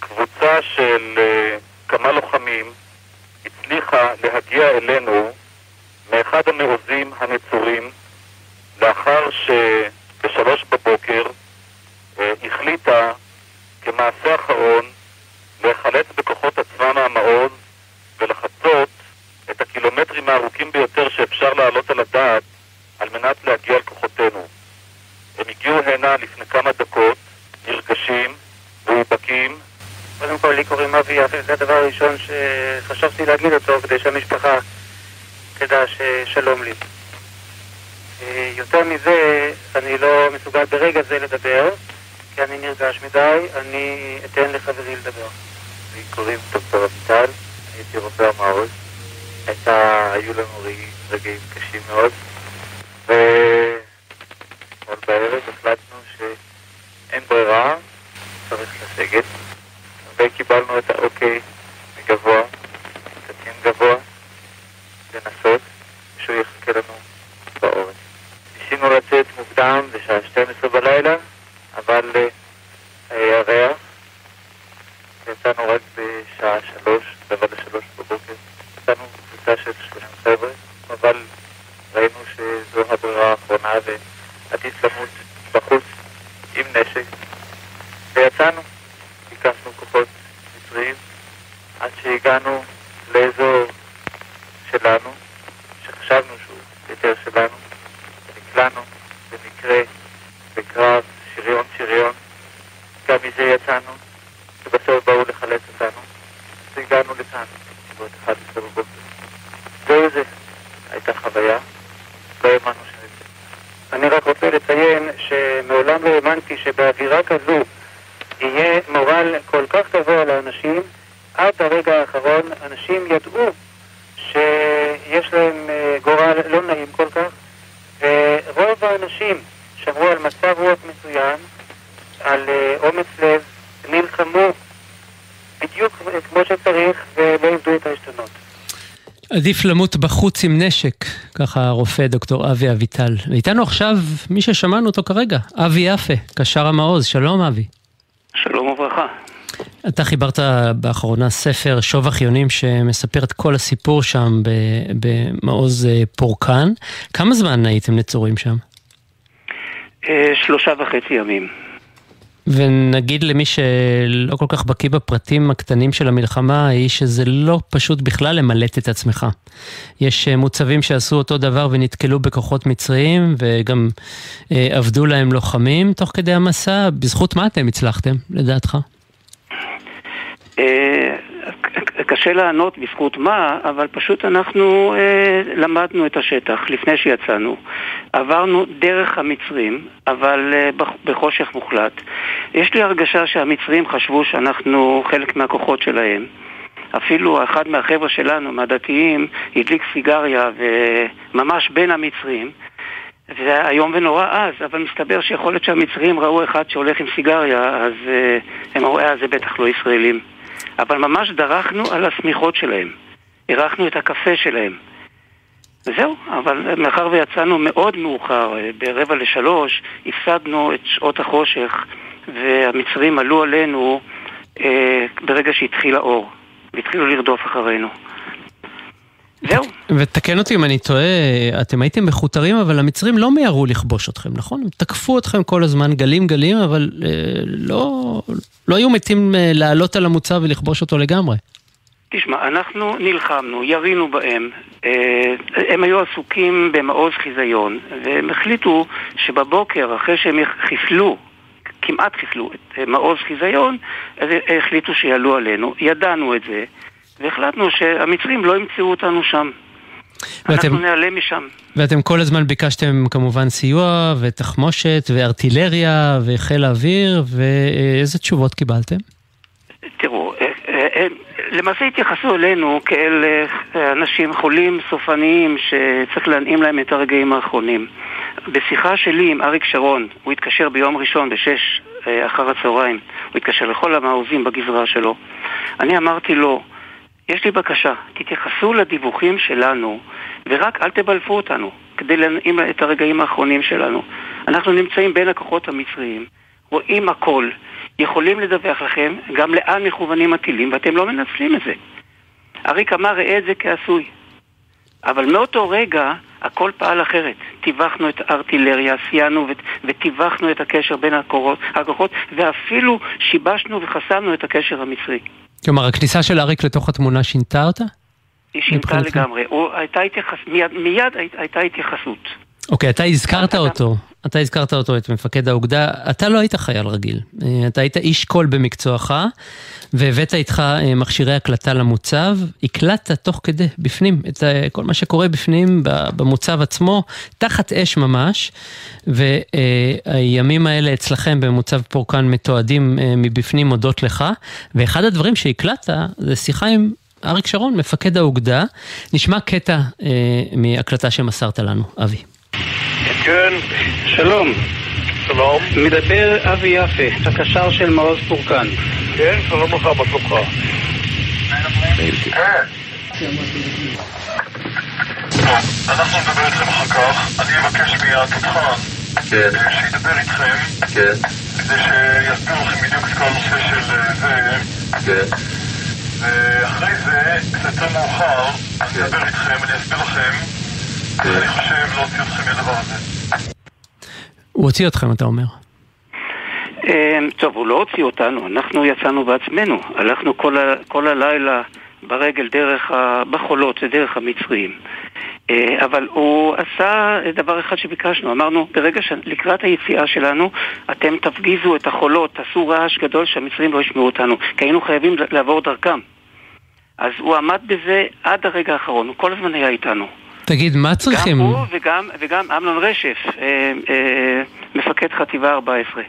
קבוצה של uh, כמה לוחמים הצליחה להגיע אלינו מאחד המעוזים הנצורים לאחר שבשלוש בבוקר uh, החליטה כמעשה אחרון להיחלץ בכוחות עצמה מהמעוז ולחצות את הקילומטרים הארוכים ביותר שאפשר להעלות על הדעת על מנת להגיע אל כוחותינו. הם הגיעו הנה לפני כמה דקות, נרגשים, מאובקים. קודם כל, לי קוראים אבי יפה, זה הדבר הראשון שחשבתי להגיד אותו כדי שהמשפחה תדע ששלום לי. אה, יותר מזה, אני לא מסוגל ברגע זה לדבר, כי אני נרגש מדי, אני אתן לחברי לדבר. לי קוראים דוקטור אביטל. הייתי רופא המעוז. הייתה, היו לנו רגעים קשים מאוד, ואתמול בערב החלטנו שאין ברירה, צריך לסגת, וקיבלנו את האוקיי מגבוה, קצין גבוה, לנסות שהוא יחכה לנו בעורף. ניסינו לצאת מוקדם ויצאנו, ביקשנו כוחות מצריים, עד שהגענו לאזור שלנו, שחשבנו שהוא יותר שלנו, נקלענו במקרה בקרב עדיף למות בחוץ עם נשק, ככה הרופא דוקטור אבי אביטל. ואיתנו עכשיו מי ששמענו אותו כרגע, אבי יפה, קשר המעוז. שלום אבי. שלום וברכה. אתה חיברת באחרונה ספר שובח יונים שמספר את כל הסיפור שם במעוז אה, פורקן. כמה זמן הייתם נצורים שם? אה, שלושה וחצי ימים. ונגיד למי שלא כל כך בקיא בפרטים הקטנים של המלחמה, היא שזה לא פשוט בכלל למלט את עצמך. יש אה, מוצבים שעשו אותו דבר ונתקלו בכוחות מצריים, וגם אה, עבדו להם לוחמים תוך כדי המסע. בזכות מה אתם הצלחתם, לדעתך? קשה לענות בזכות מה, אבל פשוט אנחנו אה, למדנו את השטח לפני שיצאנו. עברנו דרך המצרים, אבל אה, בחושך מוחלט. יש לי הרגשה שהמצרים חשבו שאנחנו חלק מהכוחות שלהם. אפילו אחד מהחבר'ה שלנו, מהדתיים, הדליק סיגריה וממש בין המצרים. זה היה איום ונורא אז, אבל מסתבר שיכול להיות שהמצרים ראו אחד שהולך עם סיגריה, אז אה, הם אמרו, אה, זה בטח לא ישראלים. אבל ממש דרכנו על השמיכות שלהם. אירחנו את הקפה שלהם. וזהו, אבל מאחר ויצאנו מאוד מאוחר, אה, ברבע לשלוש, הפסדנו את שעות החושך, והמצרים עלו עלינו אה, ברגע שהתחיל האור, והתחילו לרדוף אחרינו. זהו. ותקן אותי אם אני טועה, אתם הייתם מכותרים, אבל המצרים לא מיהרו לכבוש אתכם, נכון? הם תקפו אתכם כל הזמן, גלים גלים, אבל אה, לא, לא היו מתים אה, לעלות על המוצב ולכבוש אותו לגמרי. תשמע, אנחנו נלחמנו, ירינו בהם, אה, הם היו עסוקים במעוז חיזיון, והם החליטו שבבוקר, אחרי שהם חיסלו, כמעט חיסלו את אה, מעוז חיזיון, אז החליטו שיעלו עלינו, ידענו את זה. והחלטנו שהמצרים לא ימצאו אותנו שם. ואתם, אנחנו נעלה משם. ואתם כל הזמן ביקשתם כמובן סיוע ותחמושת וארטילריה וחיל האוויר, ואיזה תשובות קיבלתם? תראו, אה, אה, אה, למעשה התייחסו אלינו כאל אנשים חולים סופניים שצריך להנעים להם את הרגעים האחרונים. בשיחה שלי עם אריק שרון, הוא התקשר ביום ראשון בשש אחר הצהריים, הוא התקשר לכל המעוזים בגזרה שלו. אני אמרתי לו, יש לי בקשה, תתייחסו לדיווחים שלנו ורק אל תבלפו אותנו כדי להנעים את הרגעים האחרונים שלנו. אנחנו נמצאים בין הכוחות המצריים, רואים הכל, יכולים לדווח לכם גם לאן מכוונים הטילים ואתם לא מנצלים את זה. אריק אמר ראה את זה כעשוי. אבל מאותו רגע הכל פעל אחרת. טיווחנו את הארטילריה, סייענו וטיווחנו את הקשר בין הכוחות ואפילו שיבשנו וחסמנו את הקשר המצרי. כלומר, הכניסה של אריק לתוך התמונה שינתה אותה? היא שינתה לגמרי. הוא, הייתה התייחס... מיד, מיד הייתה התייחסות. אוקיי, אתה הזכרת אותו. אתה הזכרת אותו, את מפקד האוגדה. אתה לא היית חייל רגיל. אה, אתה היית איש קול במקצועך, והבאת איתך אה, מכשירי הקלטה למוצב. הקלטת תוך כדי, בפנים, את אה, כל מה שקורה בפנים, במוצב עצמו, תחת אש ממש. והימים האלה אצלכם במוצב פורקן מתועדים מבפנים הודות לך. ואחד הדברים שהקלטת זה שיחה עם אריק שרון, מפקד האוגדה. נשמע קטע מהקלטה שמסרת לנו, אבי. כן. שלום. שלום. מדבר אבי יפה, הקשר של מעוז פורקן. כן, שלום לך, מה שלומך? אנחנו נדבר איתכם אחר כך, אני אבקש מהתותחן שידבר איתכם. כדי שיסביר לכם בדיוק את כל הנושא של זה. ואחרי זה, קצת יותר מאוחר, אני אדבר איתכם, אני אסביר לכם. אני חושב להוציא אתכם מהדבר הזה. הוא הוציא אתכם, אתה אומר. אמ, טוב, הוא לא הוציא אותנו, אנחנו יצאנו בעצמנו. הלכנו כל, ה, כל הלילה ברגל דרך ה... בחולות, דרך המצרים. אה, אבל הוא עשה דבר אחד שביקשנו, אמרנו, ברגע שלקראת היציאה שלנו, אתם תפגיזו את החולות, תעשו רעש גדול שהמצרים לא ישמעו אותנו, כי היינו חייבים לעבור דרכם. אז הוא עמד בזה עד הרגע האחרון, הוא כל הזמן היה איתנו. תגיד, מה צריכים? גם הוא וגם, וגם אמנון רשף, אה, אה, מפקד חטיבה 14.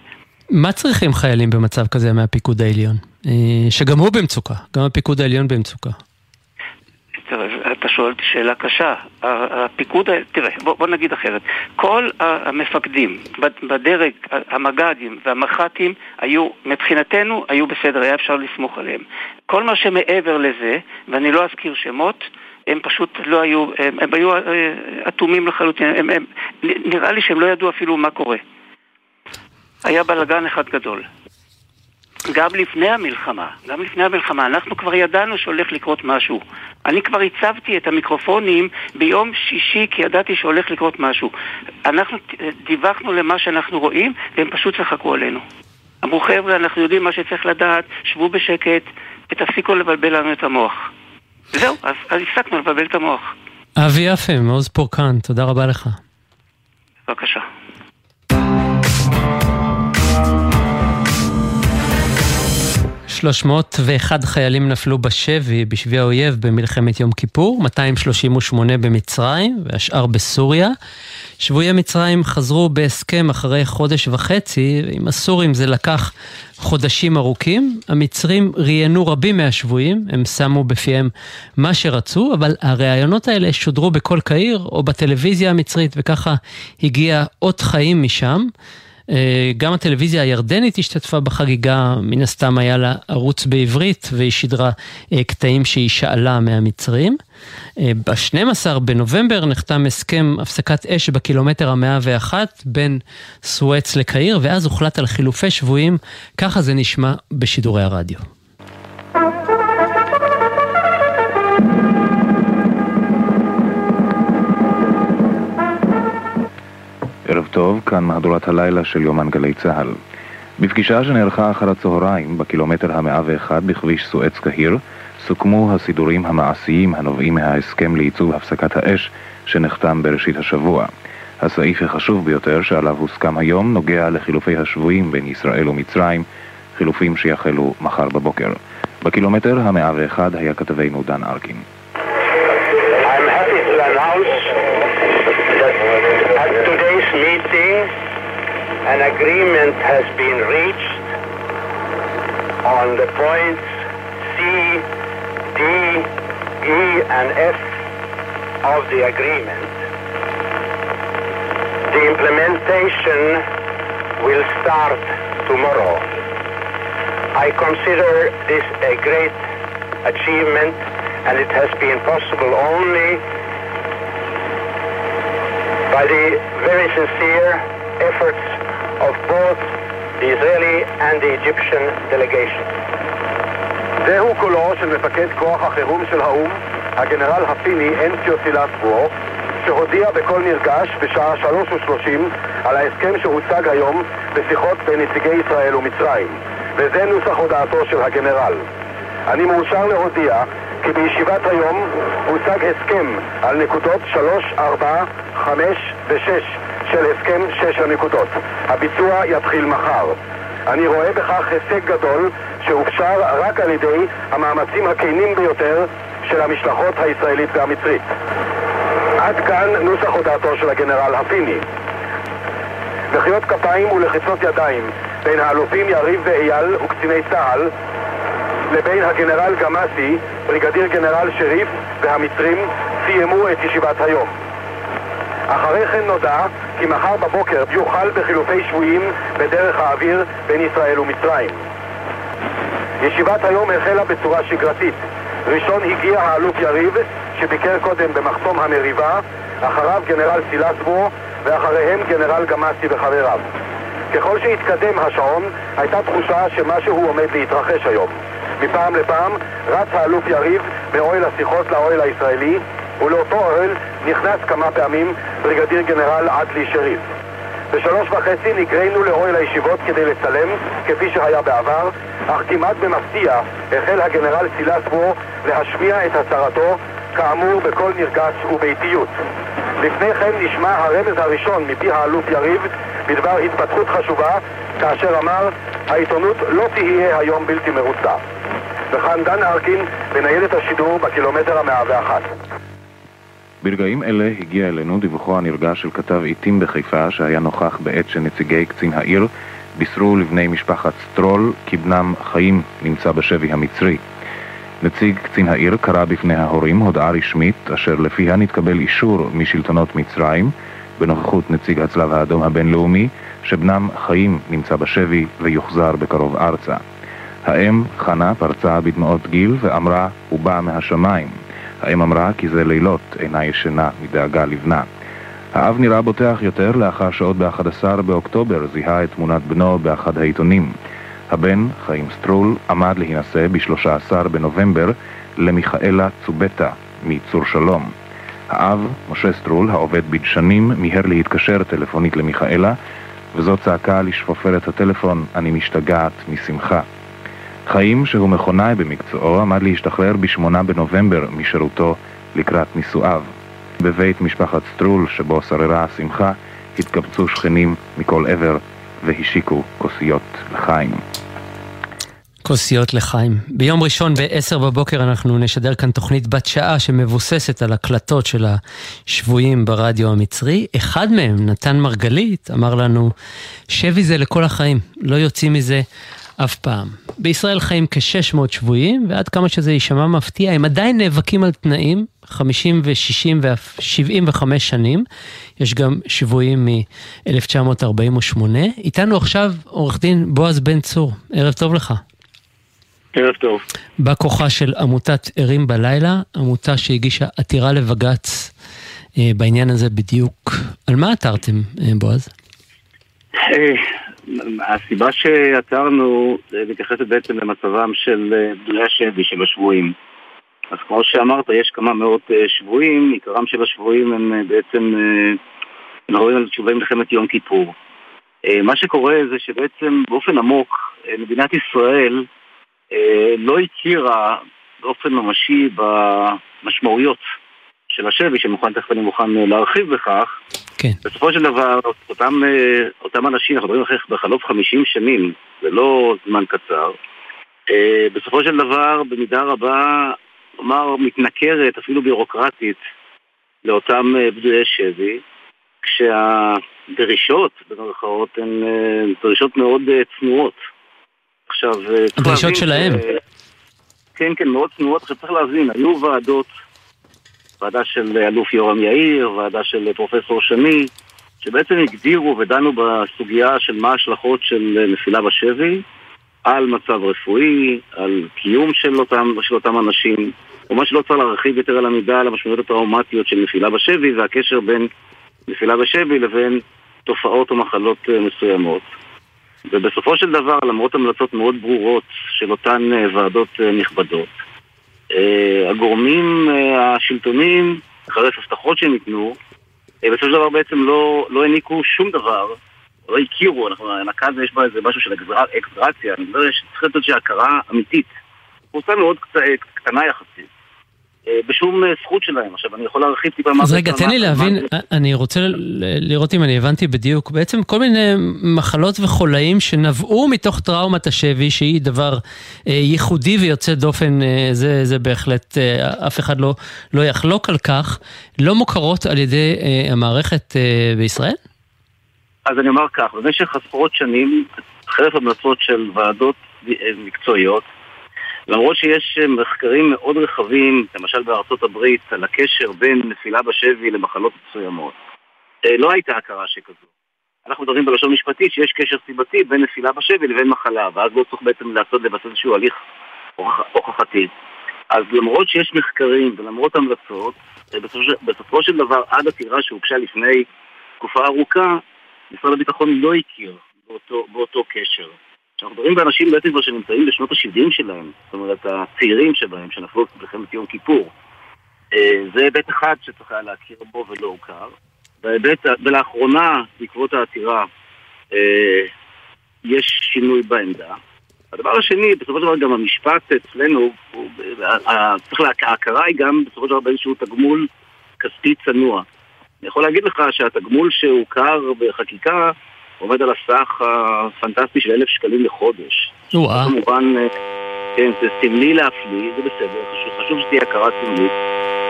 מה צריכים חיילים במצב כזה מהפיקוד העליון? אה, שגם הוא במצוקה, גם הפיקוד העליון במצוקה. תראה, אתה שואל שאלה קשה. הפיקוד, תראה, בוא, בוא נגיד אחרת. כל המפקדים בדרג, המג"דים והמח"טים היו, מבחינתנו, היו בסדר, היה אפשר לסמוך עליהם. כל מה שמעבר לזה, ואני לא אזכיר שמות, הם פשוט לא היו, הם, הם היו אה, אטומים לחלוטין, הם, הם, נראה לי שהם לא ידעו אפילו מה קורה. היה בלאגן אחד גדול. גם לפני המלחמה, גם לפני המלחמה, אנחנו כבר ידענו שהולך לקרות משהו. אני כבר הצבתי את המיקרופונים ביום שישי כי ידעתי שהולך לקרות משהו. אנחנו דיווחנו למה שאנחנו רואים והם פשוט צחקו עלינו. אמרו חבר'ה, אנחנו יודעים מה שצריך לדעת, שבו בשקט ותפסיקו לבלבל לנו את המוח. זהו, אז, אז הפסקנו לבלבל את המוח. אבי יפה, מעוז פורקן, תודה רבה לך. בבקשה. 301 חיילים נפלו בשבי, בשבי האויב, במלחמת יום כיפור, 238 במצרים והשאר בסוריה. שבויי מצרים חזרו בהסכם אחרי חודש וחצי, עם הסורים זה לקח חודשים ארוכים. המצרים ראיינו רבים מהשבויים, הם שמו בפיהם מה שרצו, אבל הראיונות האלה שודרו בכל קהיר או בטלוויזיה המצרית, וככה הגיע אות חיים משם. אה, גם הטלוויזיה הירדנית השתתפה בחגיגה, מן הסתם היה לה ערוץ בעברית והיא שידרה אה, קטעים שהיא שאלה מהמצרים. אה, ב-12 בנובמבר נחתם הסכם הפסקת אש בקילומטר המאה ואחת בין סואץ לקהיר, ואז הוחלט על חילופי שבויים, ככה זה נשמע בשידורי הרדיו. ערב טוב, כאן מהדורת הלילה של יומן גלי צה"ל. בפגישה שנערכה אחר הצהריים בקילומטר המאה ואחד בכביש סואץ קהיר, סוכמו הסידורים המעשיים הנובעים מההסכם לייצוב הפסקת האש שנחתם בראשית השבוע. הסעיף החשוב ביותר שעליו הוסכם היום נוגע לחילופי השבויים בין ישראל ומצרים, חילופים שיחלו מחר בבוקר. בקילומטר המאה ואחד היה כתבנו דן ארקין. Meeting, an agreement has been reached on the points C, D, E, and F of the agreement. The implementation will start tomorrow. I consider this a great achievement and it has been possible only by the very sincere efforts of both the Israeli and the Egyptian delegations. זהו קולו של מפקד כוח החירום של האו"ם, הגנרל הפיני אנציו סילסבו, שהודיע בקול נרגש בשעה 3:30 על ההסכם שהוצג היום בשיחות בין נציגי ישראל ומצרים, וזה נוסח הודעתו של הגנרל. אני מאושר להודיע כי בישיבת היום הוצג הסכם על נקודות 3, 4, 5 ו-6 של הסכם 6 הנקודות. הביצוע יתחיל מחר. אני רואה בכך הישג גדול שהופשר רק על ידי המאמצים הכנים ביותר של המשלחות הישראלית והמצרית. עד כאן נוסח הודעתו של הגנרל הפיני. מחיאות כפיים ולחיצות ידיים בין האלופים יריב ואייל וקציני צה"ל לבין הגנרל גמאסי, בריגדיר גנרל שריף והמצרים סיימו את ישיבת היום. אחרי כן נודע כי מחר בבוקר יוחל בחילופי שבויים בדרך האוויר בין ישראל ומצרים. ישיבת היום החלה בצורה שגרתית. ראשון הגיע האלוף יריב, שביקר קודם במחסום המריבה, אחריו גנרל סילסבו, ואחריהם גנרל גמאסי וחבריו. ככל שהתקדם השעון, הייתה תחושה שמשהו עומד להתרחש היום. מפעם לפעם רץ האלוף יריב מאוהל השיחות לאוהל הישראלי, ולאותו אוהל נכנס כמה פעמים בריגדיר גנרל עדלי שריף. בשלוש וחצי נגרנו לאוהל הישיבות כדי לצלם, כפי שהיה בעבר, אך כמעט במפתיע החל הגנרל סילסבו להשמיע את הצהרתו, כאמור בקול נרגש ובאיטיות. לפני כן נשמע הרמז הראשון מפי האלוף יריב בדבר התפתחות חשובה, כאשר אמר, העיתונות לא תהיה היום בלתי מרוצה. וכאן דן ארקין בניידת השידור בקילומטר המאה ואחת. ברגעים אלה הגיע אלינו דיווחו הנרגש של כתב עיתים בחיפה שהיה נוכח בעת שנציגי קצין העיר בישרו לבני משפחת סטרול כי בנם חיים נמצא בשבי המצרי. נציג קצין העיר קרא בפני ההורים הודעה רשמית אשר לפיה נתקבל אישור משלטונות מצרים בנוכחות נציג הצלב האדום הבינלאומי שבנם חיים נמצא בשבי ויוחזר בקרוב ארצה. האם, חנה, פרצה בדמעות גיל ואמרה, הוא בא מהשמיים. האם אמרה כי זה לילות אינה ישנה מדאגה לבנה. האב נראה בוטח יותר לאחר שעוד ב-11 באוקטובר זיהה את תמונת בנו באחד העיתונים. הבן, חיים סטרול, עמד להינשא ב-13 בנובמבר למיכאלה צובטה מצור שלום. האב, משה סטרול, העובד בדשנים, מיהר להתקשר טלפונית למיכאלה, וזו צעקה לשפופרת הטלפון, אני משתגעת משמחה. חיים, שהוא מכונאי במקצועו, עמד להשתחרר ב-8 בנובמבר משירותו לקראת נישואיו. בבית משפחת סטרול, שבו שררה השמחה, התקבצו שכנים מכל עבר והשיקו כוסיות לחיים. כוסיות לחיים. ביום ראשון ב-10 בבוקר אנחנו נשדר כאן תוכנית בת שעה שמבוססת על הקלטות של השבויים ברדיו המצרי. אחד מהם, נתן מרגלית, אמר לנו, שבי זה לכל החיים, לא יוצאים מזה אף פעם. בישראל חיים כ-600 שבויים, ועד כמה שזה יישמע מפתיע, הם עדיין נאבקים על תנאים, 50 ו-60 ו-75 שנים. יש גם שבויים מ-1948. איתנו עכשיו עורך דין בועז בן צור, ערב טוב לך. ערב טוב. בא כוחה של עמותת ערים בלילה, עמותה שהגישה עתירה לבג"ץ אה, בעניין הזה בדיוק. על מה עתרתם, אה, בועז? אה, הסיבה שעתרנו מתייחסת בעצם למצבם של פדויי השבי שבשבויים. אז כמו שאמרת, יש כמה מאות שבויים, עיקרם של השבויים הם בעצם, אנחנו רואים על תשובי מלחמת יום כיפור. מה שקורה זה שבעצם באופן עמוק, מדינת ישראל לא הכירה באופן ממשי במשמעויות של השבי, שמוכן, תכף אני מוכן להרחיב בכך. כן. בסופו של דבר, אותם, אה, אותם אנשים, אנחנו מדברים אחרי בחלוף 50 שנים, זה לא זמן קצר, אה, בסופו של דבר, במידה רבה, כלומר, מתנכרת, אפילו בירוקרטית, לאותם פדויי אה, שבי, כשהדרישות, במרכאות, הן דרישות מאוד צנועות. עכשיו, הדרישות שלהם. כן, כן, מאוד צנועות. עכשיו צריך להבין, היו ועדות ועדה של אלוף יורם יאיר, ועדה של פרופסור שני, שבעצם הגדירו ודנו בסוגיה של מה ההשלכות של נפילה בשבי על מצב רפואי, על קיום של אותם, של אותם אנשים. כמובן שלא צריך להרחיב יותר על המידה על המשמעויות הטראומטיות של נפילה בשבי והקשר בין נפילה בשבי לבין תופעות או מחלות אה, מסוימות. ובסופו של דבר, למרות המלצות מאוד ברורות של אותן אה, ועדות אה, נכבדות, הגורמים השלטוניים, אחרי הבטחות שניתנו, בסופו של דבר בעצם לא, לא העניקו שום דבר, לא הכירו, אנחנו, הנקה הזה יש בה איזה משהו של אקסטרציה, אני מדבר שצריך לתת איזושהי הכרה אמיתית. קבוצה מאוד קטנה יחסית. אה, בשום אה, זכות שלהם. עכשיו, אני יכול להרחיב טיפה מה... אז רגע, תן לי להבין, אני רוצה לראות אם אני הבנתי בדיוק. בעצם כל מיני מחלות וחולאים שנבעו מתוך טראומת השבי, שהיא דבר אה, ייחודי ויוצא דופן, זה, זה בהחלט, אף אחד לא, לא יחלוק על כך, לא מוכרות על ידי המערכת בישראל? אז אני אומר כך, במשך עשרות שנים, חרף המלצות של ועדות מקצועיות, למרות שיש אה, מחקרים מאוד רחבים, למשל בארצות הברית, על הקשר בין נפילה בשבי למחלות מסוימות, אה, לא הייתה הכרה שכזו. אנחנו מדברים בלשון משפטית שיש קשר סיבתי בין נפילה בשבי לבין מחלה, ואז לא צריך בעצם לעשות לבצע איזשהו הליך הוכחתי. אז למרות שיש מחקרים ולמרות המלצות, אה, בסופו של דבר עד עתירה שהוגשה לפני תקופה ארוכה, משרד הביטחון לא הכיר באותו, באותו קשר. כשאנחנו מדברים באנשים בעצם כבר שנמצאים בשנות ה-70 שלהם, זאת אומרת הצעירים שבהם, שנפלו במלחמת יום כיפור, אה, זה היבט אחד שצריך היה להכיר בו ולא הוכר. והיבט, ולאחרונה, בעקבות העתירה, אה, יש שינוי בעמדה. הדבר השני, בסופו של דבר גם המשפט אצלנו, ההכרה היא גם בסופו של דבר באיזשהו תגמול כספי צנוע. אני יכול להגיד לך שהתגמול שהוכר בחקיקה עומד על הסך הפנטסטי של אלף שקלים לחודש. וואה. כמובן, אה, כן, זה סמלי להפליא, זה בסדר, חשוב, חשוב שתהיה הכרה סמלית.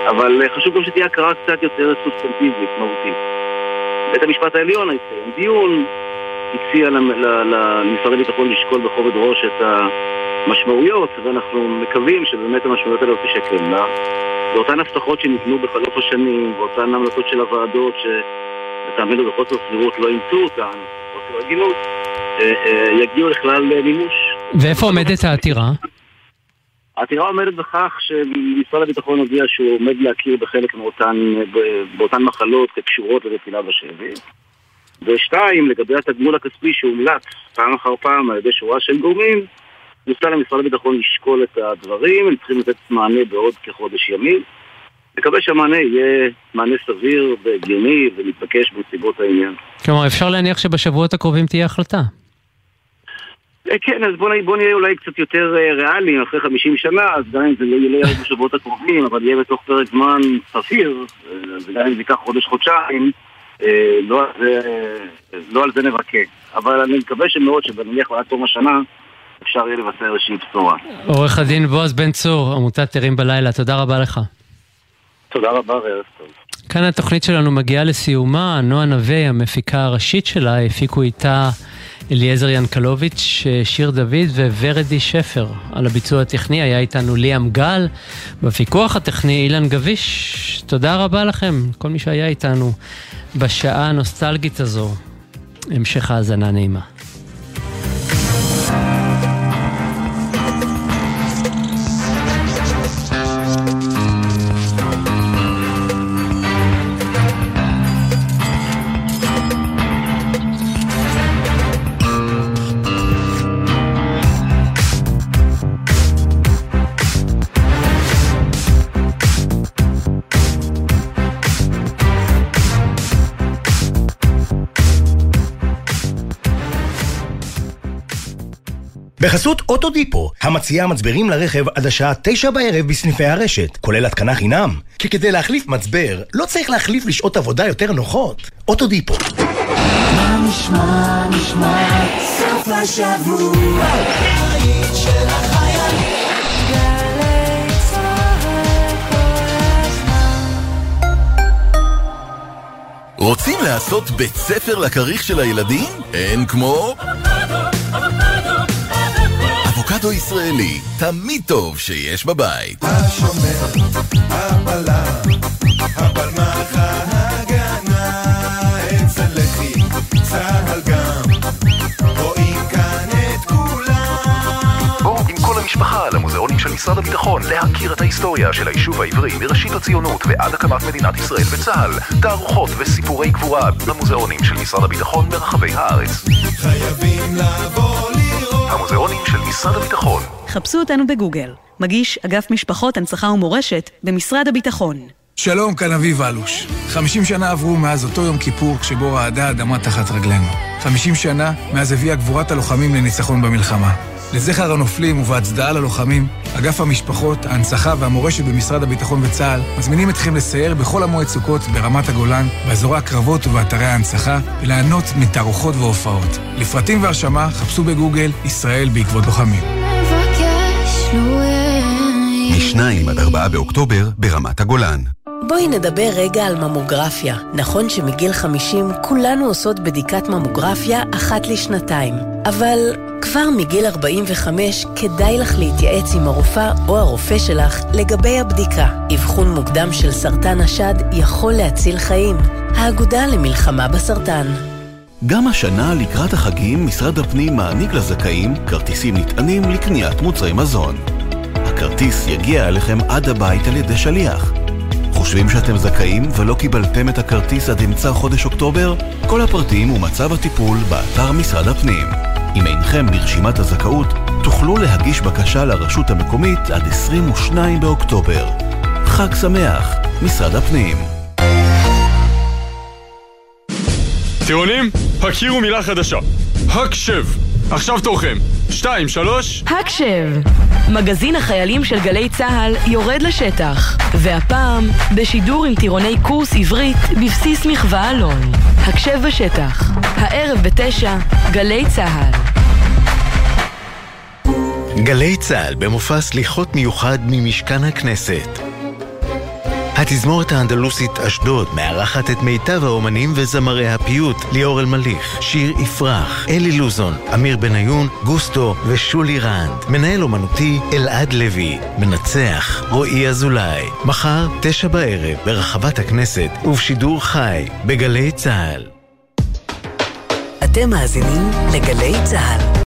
אבל אה, חשוב גם שתהיה הכרה קצת יותר סובסטנטיבית, מהותית. בית המשפט העליון התקיים דיון, הציע למשרד הביטחון לשקול בכובד ראש את המשמעויות, ואנחנו מקווים שבאמת המשמעויות האלה לא תשקלנה. ואותן הבטחות שניתנו בחלוף השנים, ואותן המלצות של הוועדות, שלטעמנו בחוסר סבירות לא אימצו אותן, בחוסר הגינות, אה, אה, יגיעו לכלל מימוש. ואיפה עומדת העתירה? העתירה עומדת בכך שמשרד הביטחון הודיע שהוא עומד להכיר בחלק מאותן, באותן מחלות כקשורות לנפילה בשבי. ושתיים, לגבי התגמול הכספי שהומלץ פעם אחר פעם על ידי שורה של גורמים, נוסע למשרד הביטחון לשקול את הדברים, הם צריכים לתת מענה בעוד כחודש ימים. נקווה שהמענה יהיה מענה סביר והגיוני ומתבקש בנסיבות העניין. כלומר, אפשר להניח שבשבועות הקרובים תהיה החלטה. אה, כן, אז בוא, בוא נהיה אולי קצת יותר אה, ריאליים אחרי 50 שנה, אז גם אם זה לא יהיה בשבועות הקרובים, אבל יהיה בתוך פרק זמן סביר, אה, וגם אם זה ייקח חודש-חודשיים, לא, לא על זה נבכה. אבל אני מקווה שמאוד שבנניח עד תום השנה אפשר יהיה לבשר איזושהי בשורה. עורך הדין בועז בן צור, עמותת ערים בלילה, תודה רבה לך. תודה רבה וערב טוב. כאן התוכנית שלנו מגיעה לסיומה, נועה נווה, המפיקה הראשית שלה, הפיקו איתה אליעזר ינקלוביץ', שיר דוד וורדי שפר. על הביצוע הטכני היה איתנו ליאם גל, בפיקוח הטכני אילן גביש. תודה רבה לכם, כל מי שהיה איתנו בשעה הנוסטלגית הזו. המשך האזנה נעימה. בחסות אוטודיפו, המציעה מצברים לרכב עד השעה תשע בערב בסניפי הרשת, כולל התקנה חינם. כי כדי להחליף מצבר, לא צריך להחליף לשעות עבודה יותר נוחות. אוטודיפו. מה נשמע, נשמע, סוף השבוע, רוצים לעשות בית ספר לכריך של הילדים? אין כמו... אבוקדו ישראלי, תמיד טוב שיש בבית. השומר, הבלם, הבלמח ההגנה, אצל לחי, צהל גם, רואים כאן את כולם. בואו עם כל המשפחה למוזיאונים של משרד הביטחון להכיר את ההיסטוריה של היישוב העברי מראשית הציונות ועד הקמת מדינת ישראל וצה"ל. תערוכות וסיפורי גבורה במוזיאונים של משרד הביטחון ברחבי הארץ. חייבים לבוא לראות המוזיאונים של משרד הביטחון. חפשו אותנו בגוגל. מגיש אגף משפחות, הנצחה ומורשת במשרד הביטחון. שלום, כאן אביב אלוש. 50 שנה עברו מאז אותו יום כיפור כשבו רעדה האדמה תחת רגלינו. 50 שנה מאז הביאה גבורת הלוחמים לניצחון במלחמה. לזכר הנופלים ובהצדעה ללוחמים, אגף המשפחות, ההנצחה והמורשת במשרד הביטחון וצה"ל מזמינים אתכם לסייר בכל המועד סוכות ברמת הגולן, באזורי הקרבות ובאתרי ההנצחה, וליהנות מתערוכות והופעות. לפרטים והרשמה חפשו בגוגל ישראל בעקבות לוחמים. מ-2 עד 4 באוקטובר ברמת הגולן. בואי נדבר רגע על ממוגרפיה. נכון שמגיל 50 כולנו עושות בדיקת ממוגרפיה אחת לשנתיים, אבל כבר מגיל 45 כדאי לך להתייעץ עם הרופאה או הרופא שלך לגבי הבדיקה. אבחון מוקדם של סרטן השד יכול להציל חיים. האגודה למלחמה בסרטן. גם השנה לקראת החגים משרד הפנים מעניק לזכאים כרטיסים נטענים לקניית מוצרי מזון. הכרטיס יגיע אליכם עד הבית על ידי שליח. חושבים שאתם זכאים ולא קיבלתם את הכרטיס עד אמצע חודש אוקטובר? כל הפרטים ומצב הטיפול באתר משרד הפנים. אם אינכם ברשימת הזכאות, תוכלו להגיש בקשה לרשות המקומית עד 22 באוקטובר. חג שמח, משרד הפנים. טירונים, הכירו מילה חדשה. הקשב. עכשיו תורכם. שתיים, שלוש... הקשב! מגזין החיילים של גלי צה"ל יורד לשטח, והפעם בשידור עם טירוני קורס עברית בבסיס מחווה אלון. הקשב בשטח, הערב בתשע, גלי צה"ל. גלי צה"ל במופע סליחות מיוחד ממשכן הכנסת. התזמורת האנדלוסית אשדוד מארחת את מיטב האומנים וזמרי הפיוט ליאור אלמליך, שיר יפרח, אלי לוזון, אמיר בניון, גוסטו ושולי רנד. מנהל אומנותי אלעד לוי. מנצח רועי אזולאי. מחר, תשע בערב, ברחבת הכנסת ובשידור חי, בגלי צה"ל. אתם מאזינים לגלי צה"ל.